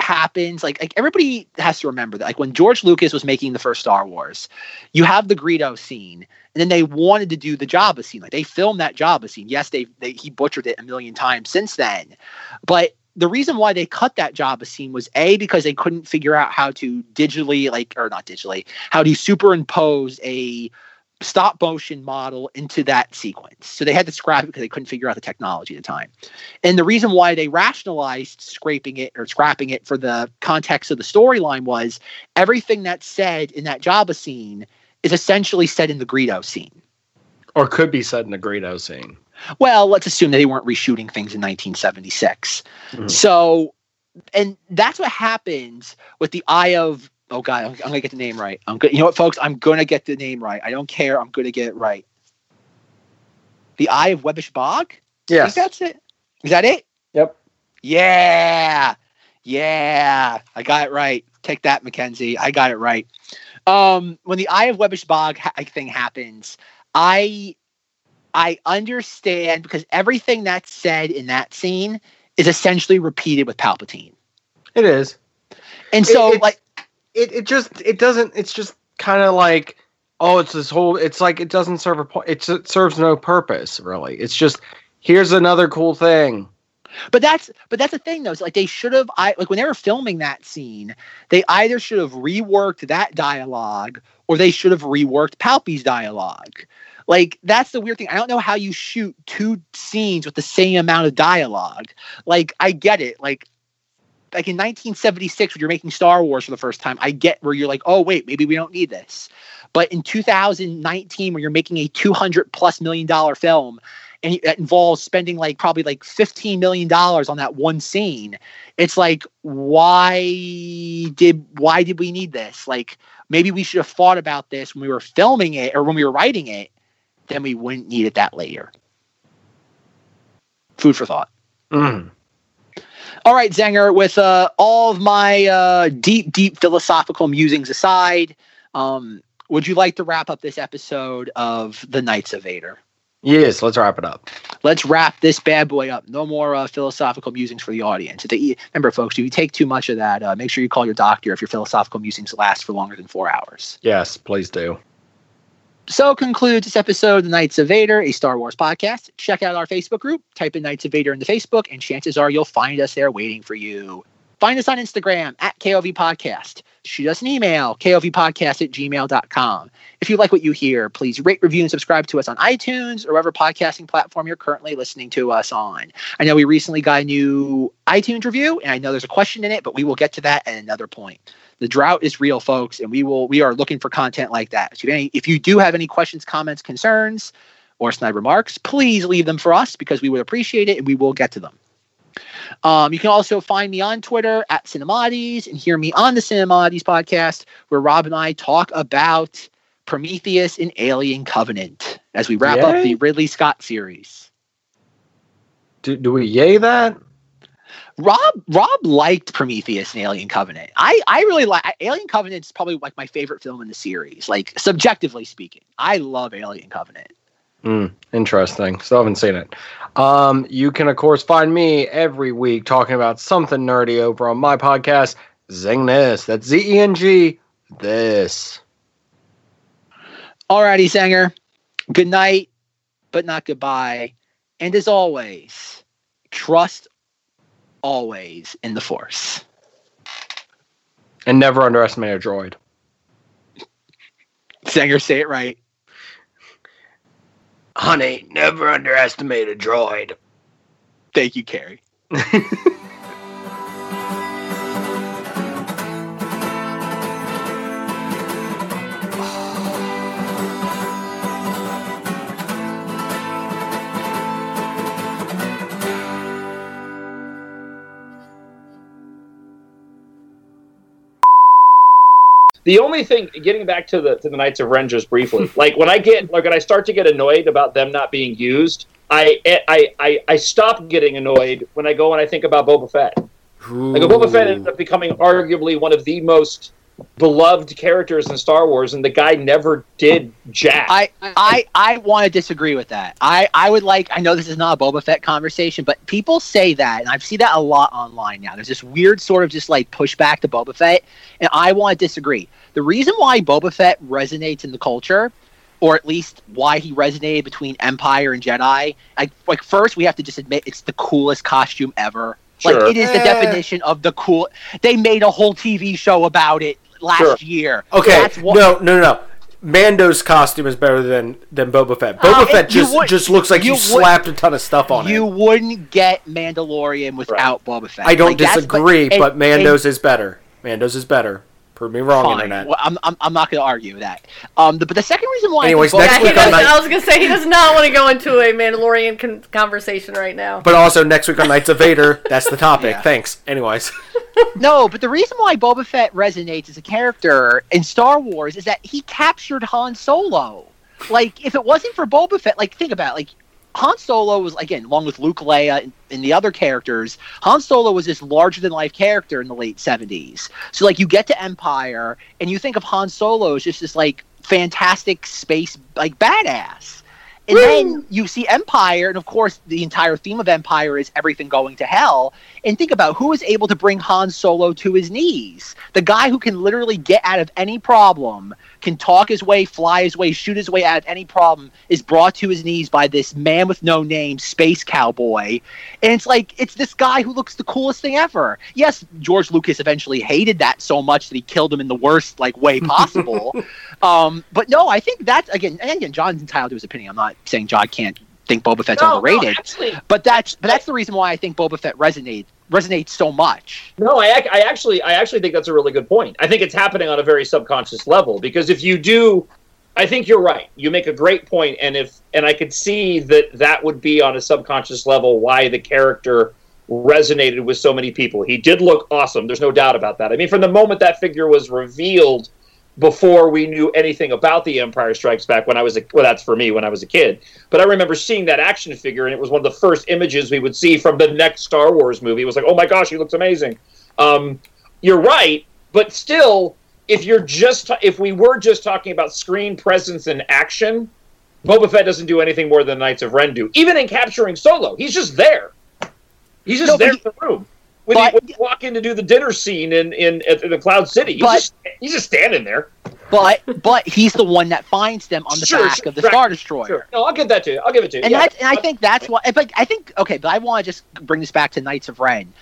happens like like everybody has to remember that like when george lucas was making the first star wars you have the greedo scene and then they wanted to do the jabba scene. Like they filmed that jabba scene. Yes they, they he butchered it a million times since then. But the reason why they cut that Jabba scene was a because they couldn't figure out how to digitally like or not digitally how to superimpose a stop motion model into that sequence. So they had to scrap it because they couldn't figure out the technology at the time. And the reason why they rationalized scraping it or scrapping it for the context of the storyline was everything that's said in that Jabba scene is essentially said in the Greedo scene. Or could be said in the Greedo scene. Well, let's assume that they weren't reshooting things in 1976. Mhm. So, and that's what happens with the Eye of. Oh God, I'm, I'm gonna get the name right. I'm good. You know what, folks? I'm gonna get the name right. I don't care. I'm gonna get it right. The Eye of Webbish Bog. Yes. that's it. Is that it? Yep. Yeah. Yeah. I got it right. Take that, Mackenzie. I got it right. Um, when the Eye of Webbish Bog ha- thing happens, I I understand because everything that's said in that scene is essentially repeated with Palpatine. It is. And so it's- like It it just it doesn't it's just kind of like oh it's this whole it's like it doesn't serve a point it serves no purpose really. It's just here's another cool thing. But that's but that's the thing though. It's like they should have I like when they were filming that scene, they either should have reworked that dialogue or they should have reworked Palpy's dialogue. Like that's the weird thing. I don't know how you shoot two scenes with the same amount of dialogue. Like I get it. Like like in 1976 when you're making Star Wars for the first time, I get where you're like, "Oh, wait, maybe we don't need this." But in 2019 when you're making a 200 plus million dollar film and that involves spending like probably like 15 million dollars on that one scene it's like why did why did we need this like maybe we should have thought about this when we were filming it or when we were writing it then we wouldn't need it that later food for thought Mm. All right zenger with uh, all of my uh, deep deep philosophical musings aside um, would you like to wrap up this episode of the knights of vader Yes, let's wrap it up. let's wrap this bad boy up. No more uh, philosophical musings for the audience. They, remember, folks, if you take too much of that, uh, make sure you call your doctor if your philosophical musings last for longer than four hours. Yes, please do. So concludes this episode of the Knights of Vader, a Star Wars podcast. Check out our Facebook group. Type in Knights of Vader into Facebook, and chances are you'll find us there waiting for you. Find us on Instagram at KOV Podcast. Shoot us an email, kovpodcast at gmail.com. If you like what you hear, please rate, review, and subscribe to us on iTunes or whatever podcasting platform you're currently listening to us on. I know we recently got a new iTunes review, and I know there's a question in it, but we will get to that at another point. The drought is real, folks, and we will we are looking for content like that. So if, any, if you do have any questions, comments, concerns, or snide remarks, please leave them for us because we would appreciate it and we will get to them. Um, you can also find me on Twitter at Cinemodities and hear me on the Cinemodities podcast, where Rob and I talk about Prometheus and Alien Covenant as we wrap up the Ridley Scott series. Do, do we yay that? Rob Rob liked Prometheus and Alien Covenant. I I really like Alien Covenant is probably like my favorite film in the series. Like subjectively speaking, I love Alien Covenant. Mm, interesting. Still haven't seen it. Um, you can of course find me every week talking about something nerdy over on my podcast, Zing This. That's Z E N G this. Alrighty, Zenger. Good night, but not goodbye. And as always, trust always in the Force. And never underestimate a droid. Zenger, say it right. Honey, never underestimate a droid. Thank you, Carrie. The only thing, getting back to the to the Knights of Ren just briefly, like when I get like when I start to get annoyed about them not being used, I eh, I I, I stop getting annoyed when I go and I think about Boba Fett. Like Boba Fett ended up becoming arguably one of the most beloved characters in Star Wars, and the guy never did jack. I I I want to disagree with that. I I would like. I know this is not a Boba Fett conversation, but people say that, and I've seen that a lot online now. There's this weird sort of just like pushback to Boba Fett, and I want to disagree. The reason why Boba Fett resonates in the culture, or at least why he resonated between Empire and Jedi, like like first we have to just admit it's the coolest costume ever. Like it is the Eh. definition of the cool. They made a whole TV show about it last Sure. year. Okay, That's what, no, no, no, no. Mando's costume is better than than Boba Fett. Boba Uh, Fett just would- just looks like you, you slapped a ton of stuff on You it. wouldn't get Mandalorian without Boba Fett. I don't Like, disagree, and- but and- Mando's is better. Mando's is better. Prove me wrong, fine. internet. Well, I'm, I'm, I'm not going to argue that. Um, the, but the second reason why, I Anyways, Boba next Yeah, week Fett- on does, Night- I was gonna say he does not want to go into a Mandalorian con- conversation right now. But also next week on Knights of Vader, that's the topic. Yeah. Thanks. Anyways, No, but the reason why Boba Fett resonates as a character in Star Wars is that he captured Han Solo. Like, if it wasn't for Boba Fett, like, think about it, like, Han Solo was, again, along with Luke, Leia, and, and the other characters, Han Solo was this larger than life character in the late 70s. So, like, you get to Empire, and you think of Han Solo as just this, like, fantastic space, like, badass. And then you see Empire, and of course, the entire theme of Empire is everything going to hell. And think about who is able to bring Han Solo to his knees. The guy who can literally get out of any problem, can talk his way, fly his way, shoot his way out of any problem, is brought to his knees by this man with no name, space cowboy. And it's like, it's this guy who looks the coolest thing ever. Yes, George Lucas eventually hated that so much that he killed him in the worst like way possible. um, but no, I think that's again, and again, John's entitled to his opinion. I'm not saying John can't think Boba Fett's No, no, overrated. actually, But that's but that's the reason why I think Boba Fett resonates resonates so much. No, I, ac- I actually, I actually think that's a really good point. I think it's happening on a very subconscious level because if you do, I think you're right. You make a great point, and if and I could see that that would be on a subconscious level why the character resonated with so many people. He did look awesome. There's no doubt about that. I mean, from the moment that figure was revealed, before we knew anything about the Empire Strikes Back, when I was a well, that's for me when I was a kid. But I remember seeing that action figure, and it was one of the first images we would see from the next Star Wars movie. It was like, oh my gosh, he looks amazing. Um, you're right, but still, if you're just if we were just talking about screen presence and action, Boba Fett doesn't do anything more than Knights of Ren do. Even in capturing Solo, he's just there. He's just No, there he- in the room. When, but- you, when you walk in to do the dinner scene in in at the Cloud City, he's But- just he's just standing there. But but he's the one that finds them on the Sure, back sure, of the right, Star Destroyer. Sure. No, I'll give that to you. I'll give it to you. And yeah. and I think that's why. But I think okay. But I want to just bring this back to Knights of Ren.